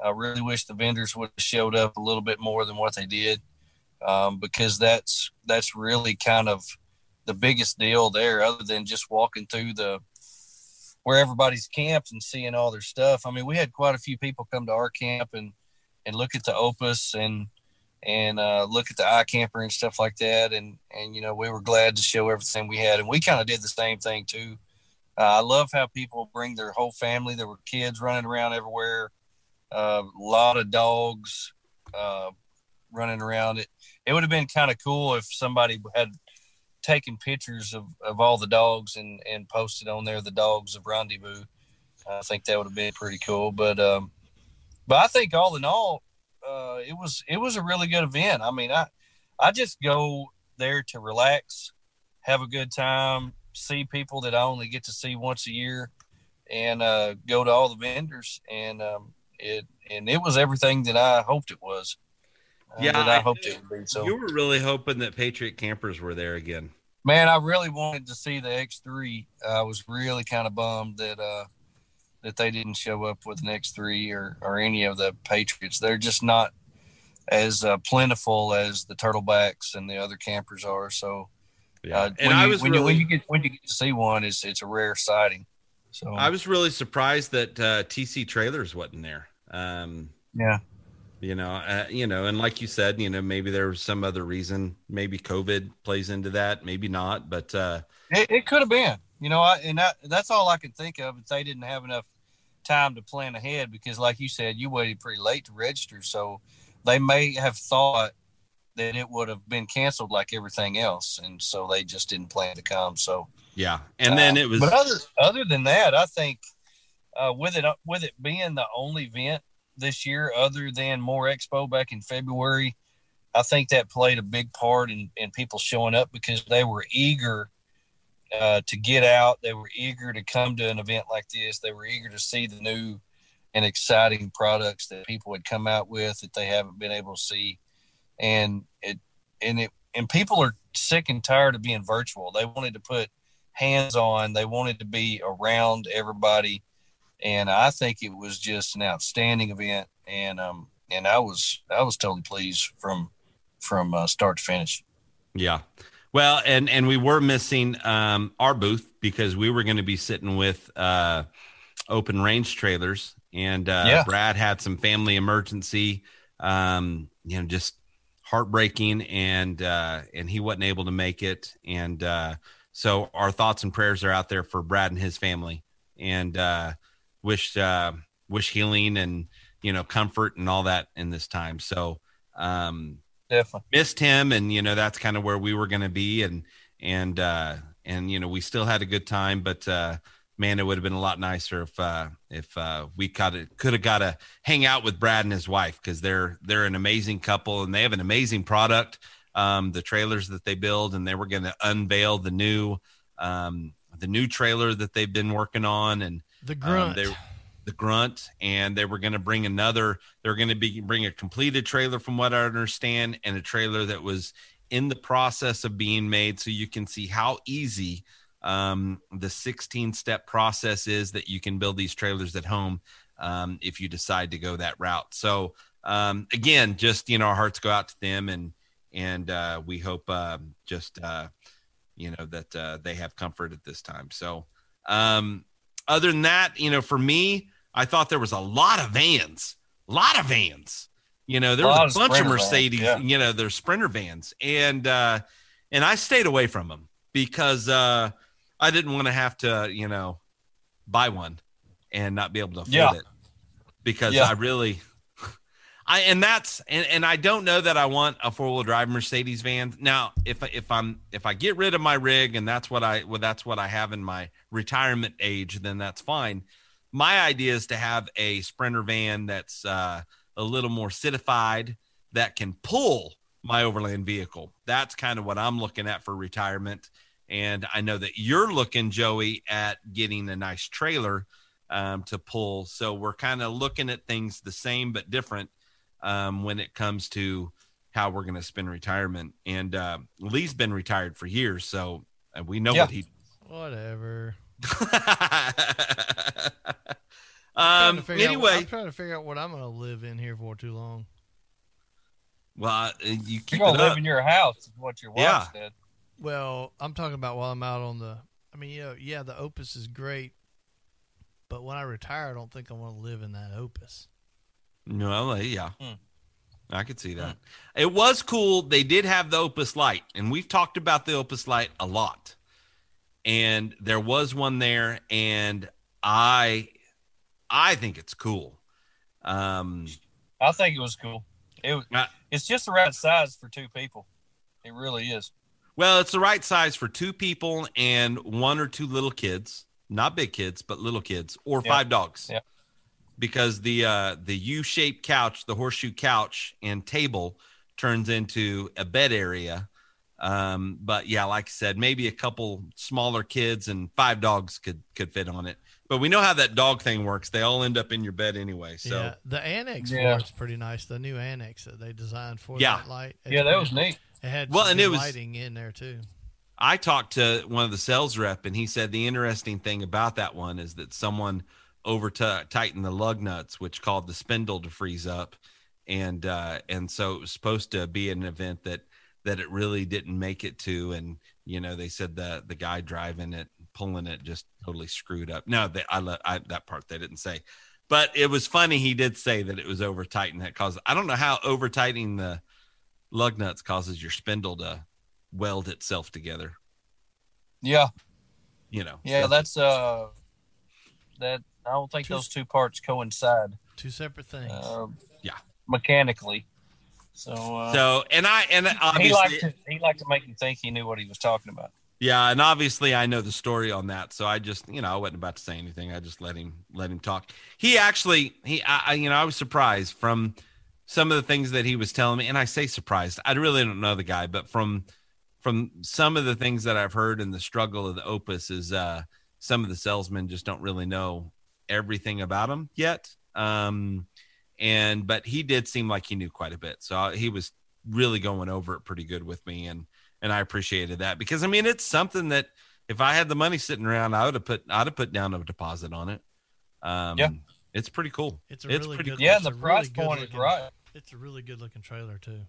S1: I really wish the vendors would have showed up a little bit more than what they did, um, because that's that's really kind of the biggest deal there, other than just walking through the where everybody's camped and seeing all their stuff. I mean, we had quite a few people come to our camp and and look at the Opus and and uh, look at the iCamper and stuff like that. And and you know, we were glad to show everything we had, and we kind of did the same thing too. Uh, I love how people bring their whole family. There were kids running around everywhere, a lot of dogs uh, running around. It it would have been kind of cool if somebody had taken pictures of, of all the dogs and, and posted on there the dogs of rendezvous. I think that would have been pretty cool. But um, but I think all in all, uh, it was it was a really good event. I mean, I I just go there to relax, have a good time, see people that I only get to see once a year, and uh, go to all the vendors. And um, it and it was everything that I hoped it was. Uh,
S3: Yeah,
S1: I,
S3: I
S1: hoped it would be. So
S3: You were really hoping that Patriot Campers were there again.
S1: man, I really wanted to see the X3. I was really kind of bummed that uh, that they didn't show up with an X3 or or any of the Patriots. They're just not as uh, plentiful as the turtlebacks and the other campers are. So, uh,
S3: and
S1: when
S3: I
S1: you,
S3: was
S1: when,
S3: really,
S1: you, when you get when you get to see one, it's it's a rare sighting. So
S3: I was really surprised that uh, TC Trailers wasn't there. Um,
S1: yeah,
S3: you know, uh, you know, and like you said, you know, maybe there was some other reason. Maybe COVID plays into that. Maybe not. But uh,
S1: it, it could have been. You know, I, and that, that's all I can think of. If they didn't have enough time to plan ahead, because like you said, you waited pretty late to register, so they may have thought that it would have been canceled like everything else, and so they just didn't plan to come. So
S3: yeah, and then
S1: Uh,
S3: it was.
S1: But other other than that, I think uh, with it with it being the only event this year, other than MOORE Expo back in February, I think that played a big part in, in people showing up because they were eager uh, to get out. They were eager to come to an event like this. They were eager to see the new and exciting products that people had come out with that they haven't been able to see, and it and it and people are sick and tired of being virtual. They wanted to put hands on. They wanted to be around everybody, and I think it was just an outstanding event. And um, and I was I was totally pleased from from uh, start to finish.
S3: Yeah. Well, and and we were missing um, our booth because we were going to be sitting with uh, open range trailers, and uh,
S1: Yeah.
S3: Brad had some family emergency, um, you know, just heartbreaking, and uh, and he wasn't able to make it. And uh, so our thoughts and prayers are out there for Brad and his family, and uh, wish uh, wish healing and you know comfort and all that in this time. So um,
S1: Definitely.
S3: missed him, and you know that's kind of where we were going to be, and and uh, and you know we still had a good time, but uh, man, it would have been a lot nicer if uh, if uh, we could could have got to hang out with Brad and his wife because they're they're an amazing couple and they have an amazing product. Um, the trailers that they build, and they were going to unveil the new um, the new trailer that they've been working on, and
S5: The
S3: um,
S5: grunt.
S3: they, the grunt, and they were going to bring another. They're going to be bring a completed trailer, from what I understand, and a trailer that was in the process of being made, so you can see how easy um, the 16 step process is that you can build these trailers at home um, if you decide to go that route. So um, again, just you know, our hearts go out to them, and and uh, we hope uh, just uh, you know that uh, they have comfort at this time. So um, other than that, you know, for me, I thought there was a lot of vans, a lot of vans. You know, there
S1: Lot
S3: was a bunch of Mercedes.
S1: yeah.
S3: You know, there's Sprinter vans, and uh, and I stayed away from them because uh, I didn't want to have to, you know, buy one and not be able to afford
S1: Yeah.
S3: it because
S1: Yeah.
S3: I really. I and that's and, and I don't know that I want a four wheel drive Mercedes van. Now, if if I'm if I get rid of my rig and that's what I well that's what I have in my retirement age, then that's fine. My idea is to have a Sprinter van that's uh, a little more citified that can pull my overland vehicle. That's kind of what I'm looking at for retirement. And I know that you're looking, Joey, at getting a nice trailer um, to pull. So we're kind of looking at things the same but different um, when it comes to how we're going to spend retirement. And uh, Lee's been retired for years, so uh, we know
S1: Yeah.
S3: what he.
S5: Whatever. Trying
S3: um.
S5: to figure out-
S3: Anyway,
S5: I'm trying to figure out what I'm going to live in here for too long.
S3: well, uh, you keep
S1: You're
S3: it
S1: gonna live
S3: up.
S1: in your house, is what your wife
S3: Yeah.
S1: said.
S5: Well, I'm talking about while I'm out on the. I mean, you know, yeah, the Opus is great, but when I retire, I don't think I want to live in that Opus.
S3: No, yeah.
S1: Hmm.
S3: I could see that. It was cool. They did have the Opus Light, and we've talked about the Opus Light a lot. And there was one there, and I, I think it's cool. Um,
S1: I think it was cool. It was, it's just the right size for two people. It really is.
S3: well, it's the right size for two people and one or two little kids, not big kids, but little kids, or
S1: Yeah.
S3: five dogs.
S1: Yeah.
S3: Because the uh, the U-shaped couch, the horseshoe couch and table, turns into a bed area. Um, but yeah, like I said, maybe a couple smaller kids and five dogs could could fit on it. But we know how that dog thing works. They all end up in your bed anyway. So
S5: yeah, the annex
S1: Yeah.
S5: for it's pretty nice. The new annex that they designed for
S3: Yeah.
S5: that light.
S1: Yeah, that was
S5: pretty-
S1: neat.
S5: It had
S3: Well, and it was-
S5: lighting in there too.
S3: I talked to one of the sales rep, and he said the interesting thing about that one is that someone over to tighten the lug nuts, which called the spindle to freeze up, and uh, and so it was supposed to be an event that that it really didn't make it to, and you know they said the the guy driving it, pulling it, just totally screwed up. No, they, I let I, that part they didn't say, but it was funny. He did say that it was over tightened. That caused I don't know how over tightening the lug nuts causes your spindle to weld itself together
S1: Yeah,
S3: you know.
S1: yeah.
S3: So-
S1: That's uh, that I don't think
S5: Two-
S1: those two parts coincide.
S5: Two separate things.
S1: Uh,
S3: Yeah.
S1: mechanically. So, uh,
S3: so and I and
S1: he
S3: obviously
S1: liked to he liked to make you think he knew what he was talking about.
S3: yeah, and obviously I know the story on that. So I just you know I wasn't about to say anything. I just let him let him talk. He actually he I, I you know I was surprised from some of the things that he was telling me, and I say surprised. I really don't know the guy, but from from some of the things that I've heard in the struggle of the Opus is uh some of the salesmen just don't really know everything about him yet. Um, and but he did seem like he knew quite a bit, so he was really going over it pretty good with me, and and I appreciated that because I mean it's something that if I had the money sitting around, I would have put I'd have put down a deposit on it. Um,
S1: Yeah.
S3: it's pretty cool.
S5: It's a
S3: it's
S5: really
S3: pretty
S5: good.
S1: Yeah,
S5: it's
S1: the
S5: a
S1: price
S5: really good
S1: point is right.
S5: It's a really good looking trailer too.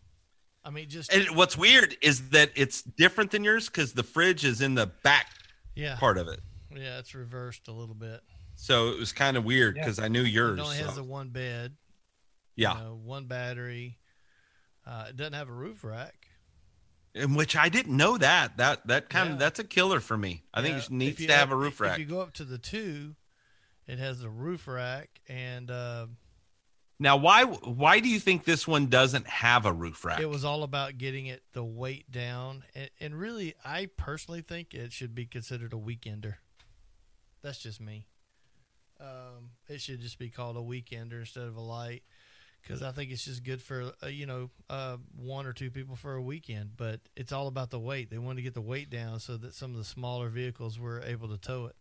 S5: I mean, just
S3: And what's weird is that it's different than yours because the fridge is in the back
S5: yeah,
S3: part of it.
S5: yeah, it's reversed a little bit.
S3: So it was kind of weird
S1: Yeah.
S3: because I knew yours.
S5: It only has
S3: so-
S5: the one bed. you
S3: yeah.
S5: know, one battery. Uh, it doesn't have a roof rack.
S3: In which I didn't know that. That that kind
S5: Yeah.
S3: of that's a killer for me. I think
S5: Yeah,
S3: it needs to have a roof rack.
S5: If you go up to the two, it has a roof rack, and uh,
S3: Now, why why do you think this one doesn't have a roof rack?
S5: it was all about getting it the weight down. And, and really, I personally think it should be considered a weekender. That's just me. Um, it should just be called a weekender instead of a light, because I think it's just good for uh, you know uh, one or two people for a weekend. But it's all about the weight. They want to get the weight down so that some of the smaller vehicles were able to tow it.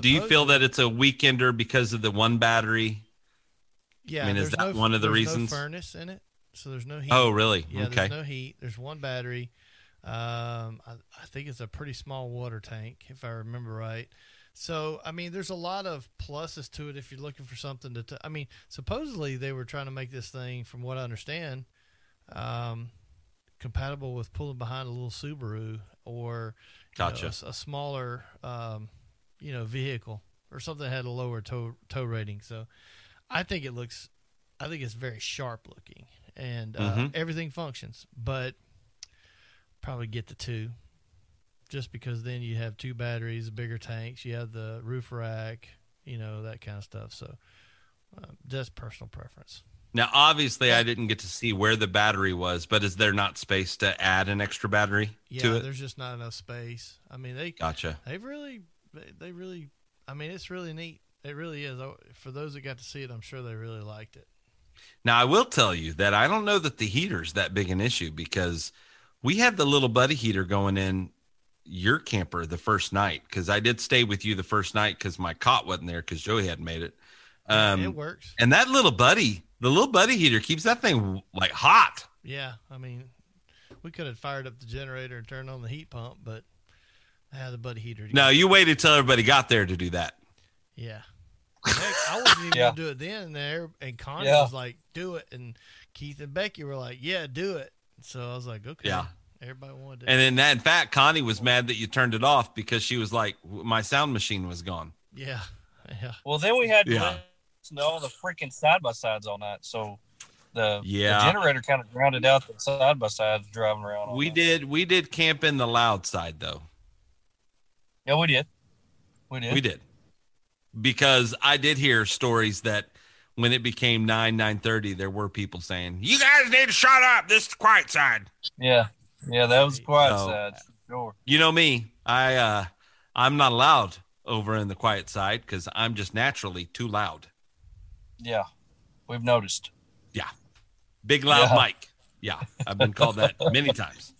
S3: do you feel that it's a weekender because of the one battery?
S5: Yeah, I
S3: mean, is that
S5: no,
S3: one of the reasons?
S5: No furnace in it, so there's no heat.
S3: Oh, really?
S5: Yeah,
S3: okay.
S5: there's no heat. There's one battery. Um, I, I think it's a pretty small water tank, if I remember right. So, I mean, there's a lot of pluses to it if you're looking for something to. T- I mean, supposedly they were trying to make this thing, from what I understand, um, compatible with pulling behind a little Subaru or you know,
S3: Gotcha.
S5: a a, smaller, um, you know, vehicle or something that had a lower tow tow rating. So, I think it looks, I think it's very sharp looking, and uh,
S3: Mhm.
S5: everything functions. But probably get the two, just because then you have two batteries, bigger tanks, you have the roof rack, you know that kind of stuff. So, uh, just personal preference.
S3: Now, obviously, I didn't get to see where the battery was, but is there not space to add an extra battery
S5: Yeah,
S3: to it?
S5: there's just not enough space. I mean, they
S3: Gotcha.
S5: they've really they, they really I mean, it's really neat. It really is. Oh, For those that got to see it, I'm sure they really liked it.
S3: Now, I will tell you that I don't know that the heater's that big an issue because we had the little buddy heater going in your camper the first night because I did stay with you the first night because my cot wasn't there because Joey hadn't made it. Um,
S5: it works.
S3: and that little buddy, the little buddy heater keeps that thing like hot.
S5: Yeah, I mean, we could have fired up the generator and turned on the heat pump, but I had the buddy heater.
S3: No, you waited till everybody got there to do that.
S5: Yeah. Heck, I wasn't even
S1: Yeah.
S5: gonna do it then and there, and Connie
S1: Yeah.
S5: was like, "Do it," and Keith and Becky were like, "Yeah, do it." So I was like, "Okay."
S3: Yeah.
S5: Everybody wanted to.
S3: And in that, in fact, Connie was mad that you turned it off because she was like, my sound machine was gone.
S5: yeah, yeah.
S1: Well, then we had to
S3: Yeah.
S1: to all the freaking side by sides all night. So the,
S3: Yeah.
S1: the generator kind of grounded out the side by sides driving around.
S3: We
S1: night.
S3: did, we did camp in the loud side though.
S1: Yeah, we did. We did.
S3: We did. Because I did hear stories that when it became nine nine thirty, there were people saying, "You guys need to shut up. This is the quiet side."
S1: Yeah. Yeah, that was the quiet
S3: So-
S1: side. Sure.
S3: You know me. I uh, I'm not allowed over in the quiet side because I'm just naturally too loud.
S1: Yeah. We've noticed.
S3: Yeah, big loud
S1: Yeah.
S3: Mike. Yeah, I've been called that many times.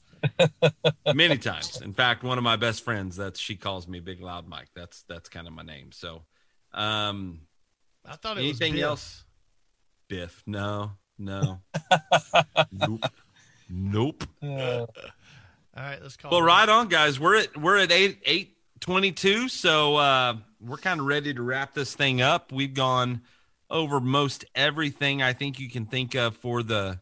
S3: many times. In fact, one of my best friends, that's she calls me Big Loud Mike. That's that's kind of my name. So, um,
S5: I thought it
S3: Anything
S5: was Biff.
S3: else? Biff. No, no. nope. Nope.
S1: Uh,
S5: All right, let's call.
S3: Well,
S5: it.
S3: right on, guys. We're at we're at eight eight twenty two, so uh, we're kind of ready to wrap this thing up. We've gone over most everything I think you can think of for the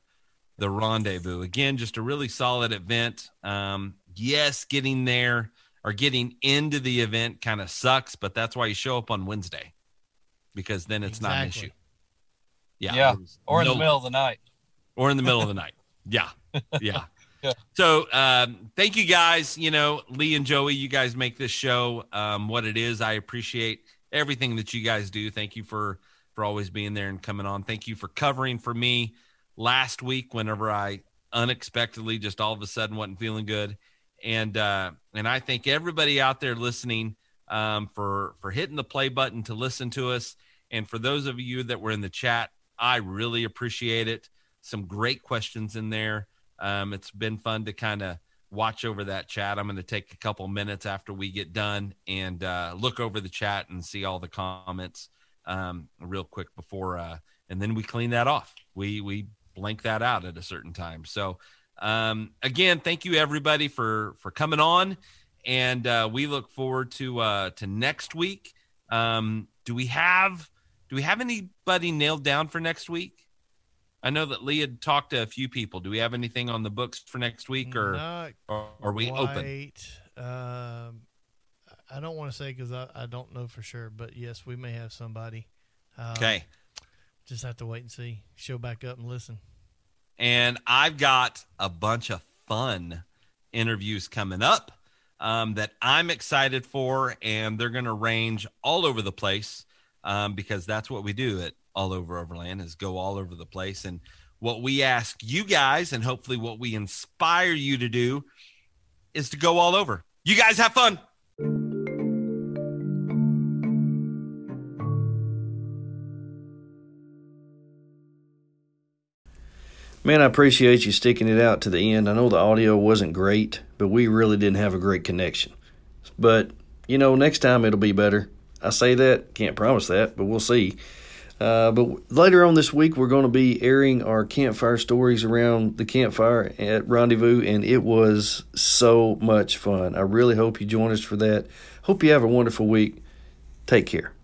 S3: the rendezvous. Again, just a really solid event. Um, yes, getting there or getting into the event kind of sucks, but that's why you show up on Wednesday because then it's not an issue. Yeah,
S1: Yeah, or in
S3: no-
S1: the middle of the night.
S3: or in the middle of the night. Yeah. Yeah.
S1: Yeah.
S3: So um, thank you guys. You know, Lee and Joey, you guys make this show um, what it is. I appreciate everything that you guys do. Thank you for for always being there and coming on. Thank you for covering for me last week whenever I unexpectedly just all of a sudden wasn't feeling good. And uh, and I thank everybody out there listening um, for for hitting the play button to listen to us. And for those of you that were in the chat, I really appreciate it. Some great questions in there. Um, it's been fun to kind of watch over that chat. I'm going to take a couple minutes after we get done and uh, look over the chat and see all the comments um, real quick before, uh, and then we clean that off. We we blank that out at a certain time. So um, again, thank you everybody for for coming on, and uh, we look forward to uh, to next week. Um, do we have do we have anybody nailed down for next week? I know that Lee had talked to a few people. Do we have anything on the books for next week, or, or are we open?
S5: quite. Um, I don't want to say because I, I don't know for sure, but yes, we may have somebody. Um,
S3: Okay.
S5: Just have to wait and see. Show back up and listen.
S3: And I've got a bunch of fun interviews coming up um, that I'm excited for, and they're going to range all over the place um, because that's what we do at All Over Overland is go all over the place. And what we ask you guys, and hopefully what we inspire you to do, is to go all over. You guys have fun.
S1: Man, I appreciate you sticking it out to the end. I know the audio wasn't great, but we really didn't have a great connection. But, you know, next time it'll be better. I say that, can't promise that, but we'll see. Uh, but later on this week, we're going to be airing our campfire stories around the campfire at Rendezvous, and it was so much fun. I really hope you join us for that. Hope you have a wonderful week. Take care.